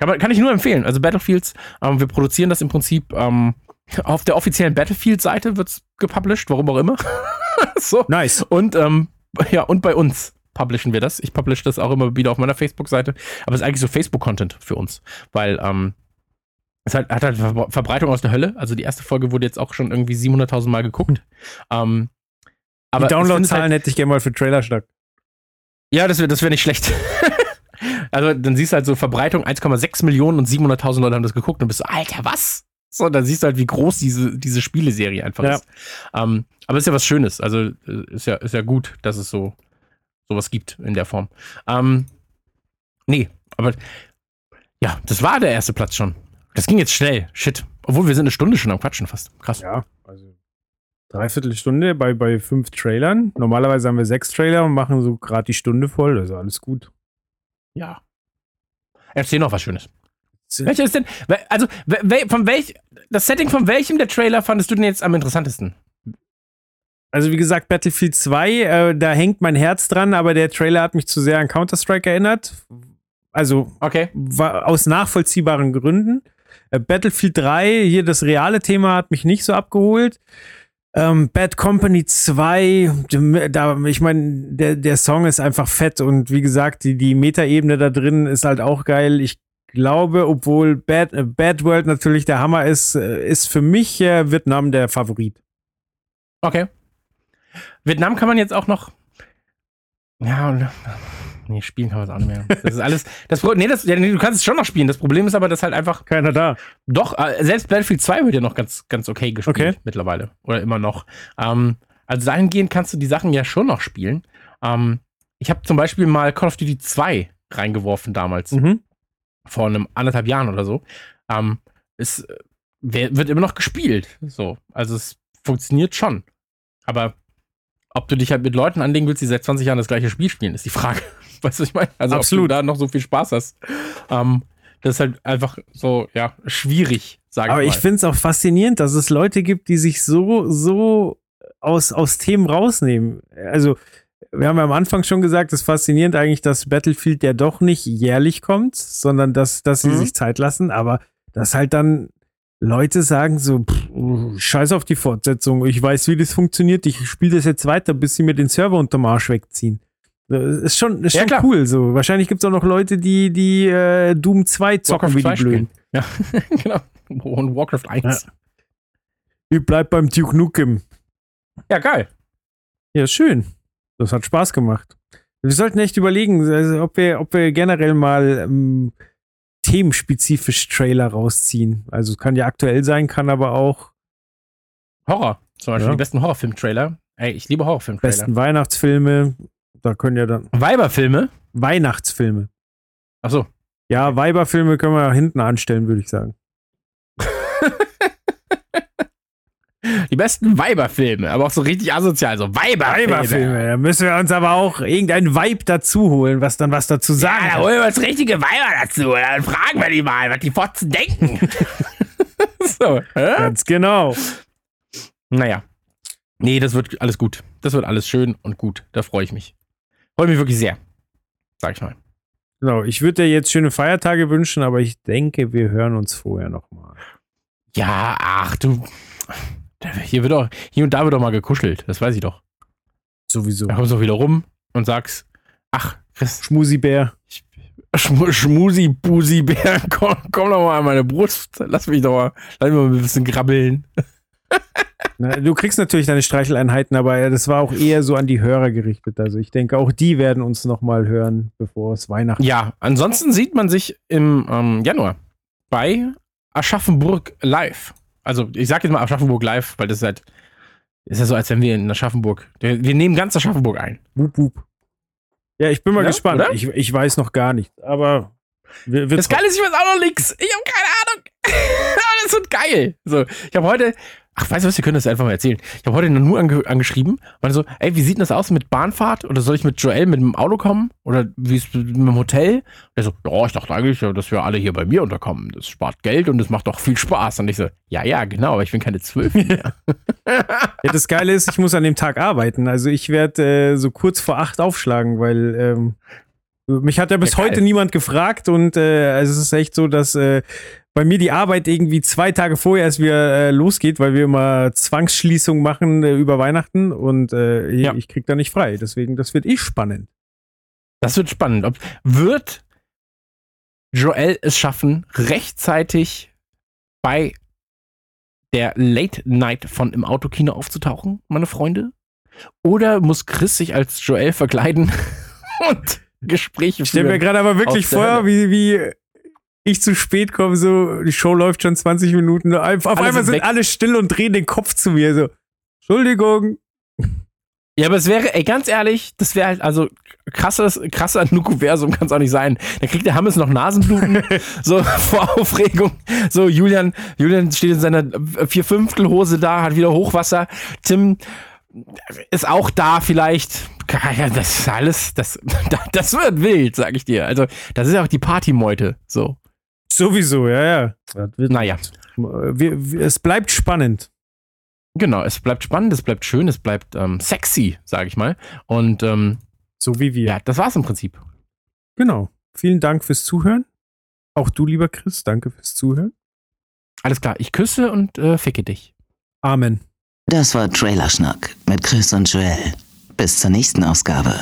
[SPEAKER 2] Kann, man, kann ich nur empfehlen. Also Battlefields, ähm, wir produzieren das im Prinzip ähm, auf der offiziellen Battlefield-Seite wird es gepublished, warum auch immer. so.
[SPEAKER 3] Nice.
[SPEAKER 2] Und ähm, ja, und bei uns publishen wir das. Ich publish das auch immer wieder auf meiner Facebook-Seite. Aber es ist eigentlich so Facebook-Content für uns. Weil ähm, es hat, hat halt Ver Verbreitung aus der Hölle. Also die erste Folge wurde jetzt auch schon irgendwie 700.000 Mal geguckt. Ähm, aber
[SPEAKER 3] Die Downloadzahlen
[SPEAKER 2] Halt,
[SPEAKER 3] hätte ich gerne mal für Trailerschnack.
[SPEAKER 2] ja, das wäre das wär nicht schlecht. Also dann siehst du halt so Verbreitung 1,6 Millionen und 700.000 Leute haben das geguckt und bist so, Alter, was? So, dann siehst du halt, wie groß diese, diese Spieleserie einfach
[SPEAKER 3] Ja.
[SPEAKER 2] ist. Ähm, aber ist ja was Schönes. Also äh, ist ja, ist ja gut, dass es so sowas gibt in der Form. Ähm, nee, aber ja, das war der erste Platz schon. Das ging jetzt schnell. Shit. Obwohl wir sind eine Stunde schon am Quatschen fast. Krass.
[SPEAKER 3] Ja, also dreiviertel Stunde bei, bei fünf Trailern. Normalerweise haben wir sechs Trailer und machen so gerade die Stunde voll. Also alles gut.
[SPEAKER 2] Ja. Erzähl noch was Schönes. Welcher ist denn, also, von welch, das Setting von welchem der Trailer fandest du denn jetzt am interessantesten?
[SPEAKER 3] Also wie gesagt, Battlefield 2, äh, da hängt mein Herz dran, aber der Trailer hat mich zu sehr an Counter-Strike erinnert. Also
[SPEAKER 2] Okay.
[SPEAKER 3] war aus nachvollziehbaren Gründen. Äh, Battlefield 3, hier das reale Thema hat mich nicht so abgeholt. Ähm, Bad Company 2, dem- da, ich meine, der, der Song ist einfach fett und wie gesagt, die, die Metaebene da drin ist halt auch geil. Ich glaube, obwohl Bad, äh, Bad World natürlich der Hammer ist, äh, ist für mich äh, Vietnam der Favorit.
[SPEAKER 2] Okay. Vietnam kann man jetzt auch noch. Ja, nee, spielen kann man es auch nicht mehr. Das ist alles. Das, nee, das, ja, nee, du kannst es schon noch spielen. Das Problem ist aber, dass halt einfach.
[SPEAKER 3] Keiner da.
[SPEAKER 2] Doch, äh, selbst Battlefield 2 wird ja noch ganz, ganz okay gespielt
[SPEAKER 3] Okay.
[SPEAKER 2] mittlerweile. Oder immer noch. Ähm, also dahingehend kannst du die Sachen ja schon noch spielen. Ähm, ich habe zum Beispiel mal Call of Duty 2 reingeworfen damals.
[SPEAKER 3] Mhm.
[SPEAKER 2] vor einem anderthalb Jahren oder so. Ähm, es äh, wird immer noch gespielt. So. Also es funktioniert schon. Aber ob du dich halt mit Leuten anlegen willst, die seit 20 Jahren das gleiche Spiel spielen, ist die Frage. Weißt du, ich meine? Also ob
[SPEAKER 3] Absolut.
[SPEAKER 2] du da noch so viel Spaß hast. Ähm, das ist halt einfach so, ja, schwierig, sage
[SPEAKER 3] Aber
[SPEAKER 2] ich
[SPEAKER 3] ich
[SPEAKER 2] mal.
[SPEAKER 3] finde es auch faszinierend, dass es Leute gibt, die sich so, so aus, aus Themen rausnehmen. Also, wir haben ja am Anfang schon gesagt, es ist faszinierend eigentlich, dass Battlefield ja doch nicht jährlich kommt, sondern dass, dass sie
[SPEAKER 2] Mhm.
[SPEAKER 3] sich Zeit lassen, aber dass halt dann Leute sagen so, pff, scheiß auf die Fortsetzung, ich weiß, wie das funktioniert, ich spiele das jetzt weiter, bis sie mir den Server unterm Arsch wegziehen. Ist schon, ist
[SPEAKER 2] Ja,
[SPEAKER 3] schon
[SPEAKER 2] klar.
[SPEAKER 3] cool so. Wahrscheinlich gibt es auch noch Leute, die, die äh, Doom 2 zocken
[SPEAKER 2] Warcraft
[SPEAKER 3] wie
[SPEAKER 2] 2
[SPEAKER 3] die Blöden.
[SPEAKER 2] Ja, genau. Und Warcraft 1.
[SPEAKER 3] Ja. Ich bleib beim Duke Nukem.
[SPEAKER 2] ja geil.
[SPEAKER 3] Ja, schön. Das hat Spaß gemacht. Wir sollten echt überlegen, also, ob, wir, ob wir generell mal ähm, themenspezifisch Trailer rausziehen. Also es kann ja aktuell sein, kann aber auch
[SPEAKER 2] Horror. Zum Beispiel
[SPEAKER 3] Ja.
[SPEAKER 2] die besten Horrorfilm-Trailer. Ey, ich liebe Horrorfilm-Trailer.
[SPEAKER 3] besten Weihnachtsfilme. Da können ja dann
[SPEAKER 2] Weiberfilme.
[SPEAKER 3] Weihnachtsfilme.
[SPEAKER 2] Achso.
[SPEAKER 3] Ja, Weiberfilme können wir hinten anstellen, würde ich sagen.
[SPEAKER 2] Die besten Weiberfilme, aber auch so richtig asozial, so Weiberfilme.
[SPEAKER 3] Weiberfilme. Da müssen wir uns aber auch irgendein Vibe dazu holen, was dann was dazu
[SPEAKER 2] Ja,
[SPEAKER 3] sagen
[SPEAKER 2] da holen wir uns richtige Weiber dazu. Dann fragen wir die mal, was die Fotzen denken. so, hä?
[SPEAKER 3] Ganz genau.
[SPEAKER 2] Naja. Nee, das wird alles gut. Das wird alles schön und gut. Da freue ich mich. Freue mich wirklich sehr. Sag ich mal.
[SPEAKER 3] Genau, ich würde dir jetzt schöne Feiertage wünschen, aber ich denke, wir hören uns vorher nochmal.
[SPEAKER 2] Ja, ach du. Hier wird doch, hier und da wird doch mal gekuschelt. Das weiß ich doch.
[SPEAKER 3] Sowieso.
[SPEAKER 2] Da kommst du auch wieder rum und sagst, ach, Chris,
[SPEAKER 3] Schmusibär.
[SPEAKER 2] Schmu Schmusi, Busi, Bär, komm, komm doch mal an meine Brust. Lass mich doch mal, lass mich mal ein bisschen grabbeln.
[SPEAKER 3] Na, du kriegst natürlich deine Streicheleinheiten, aber das war auch eher so an die Hörer gerichtet. Also ich denke, auch die werden uns nochmal hören, bevor es Weihnachten
[SPEAKER 2] Ja, ansonsten sieht man sich im ähm, Januar bei Aschaffenburg live. Also ich sag jetzt mal Aschaffenburg live, weil das ist halt, ist ja so, als wenn wir in Aschaffenburg, wir, nehmen ganz Aschaffenburg ein.
[SPEAKER 3] Wup, wup. Ja, ich bin mal
[SPEAKER 2] Ja,
[SPEAKER 3] gespannt.
[SPEAKER 2] oder?
[SPEAKER 3] Ich, ich weiß noch gar nicht, aber wir, wir
[SPEAKER 2] Das Geile ist, ich weiß auch noch nix. Ich habe keine Ahnung. Aber das wird geil. So, ich habe heute, ach, weißt du was, wir können das einfach mal erzählen. Ich habe heute nur ange angeschrieben, meine so, ey, wie sieht denn das aus mit Bahnfahrt? Oder soll ich mit Joel mit dem Auto kommen? Oder wie ist mit dem Hotel? Und er so, ja, ich dachte eigentlich, dass wir alle hier bei mir unterkommen. Das spart Geld und das macht auch viel Spaß. Und ich so, ja, ja, genau, aber ich bin keine zwölf mehr.
[SPEAKER 3] Ja, das Geile ist, ich muss an dem Tag arbeiten. Also ich werde äh, so kurz vor acht aufschlagen, weil ähm, mich hat ja bis
[SPEAKER 2] Ja,
[SPEAKER 3] heute niemand gefragt und äh, also es ist echt so, dass äh, bei mir die Arbeit irgendwie zwei Tage vorher erst wieder äh, losgeht, weil wir immer Zwangsschließung machen äh, über Weihnachten und äh,
[SPEAKER 2] Ja.
[SPEAKER 3] ich krieg da nicht frei. Deswegen, das wird eh spannend.
[SPEAKER 2] Das wird spannend. Ob, wird Joel es schaffen, rechtzeitig bei der Late Night von im Autokino aufzutauchen, meine Freunde? Oder muss Chris sich als Joel verkleiden und Gespräche
[SPEAKER 3] Ich stelle mir
[SPEAKER 2] führen?
[SPEAKER 3] gerade aber wirklich vor, wie, wie ich zu spät komme, so, die Show läuft schon 20 Minuten. Auf
[SPEAKER 2] Alle
[SPEAKER 3] einmal
[SPEAKER 2] sind
[SPEAKER 3] sind alle still und drehen den Kopf zu mir. So, Entschuldigung.
[SPEAKER 2] Ja, aber es wäre, ey, ganz ehrlich, das wäre halt, also krasses, krasser Nukuversum kann es auch nicht sein. Da kriegt der Hammes noch Nasenbluten, so vor Aufregung. So, Julian, Julian steht in seiner Vierfünftelhose da, hat wieder Hochwasser. Tim ist auch da vielleicht. Ja, das ist alles, das, das wird wild, sag ich dir. Also, das ist ja auch die Partymeute, so.
[SPEAKER 3] Sowieso, ja, ja. Das wird,
[SPEAKER 2] Naja.
[SPEAKER 3] wir, wir, es bleibt spannend.
[SPEAKER 2] Genau, es bleibt spannend, es bleibt schön, es bleibt ähm, sexy, sag ich mal. Und ähm,
[SPEAKER 3] So wie wir.
[SPEAKER 2] ja, das war's im Prinzip.
[SPEAKER 3] Genau. Vielen Dank fürs Zuhören. Auch du, lieber Chris, danke fürs Zuhören.
[SPEAKER 2] Alles klar, ich küsse und äh, ficke dich.
[SPEAKER 3] Amen.
[SPEAKER 4] Das war Trailerschnack mit Chris und Joel. Bis zur nächsten Ausgabe.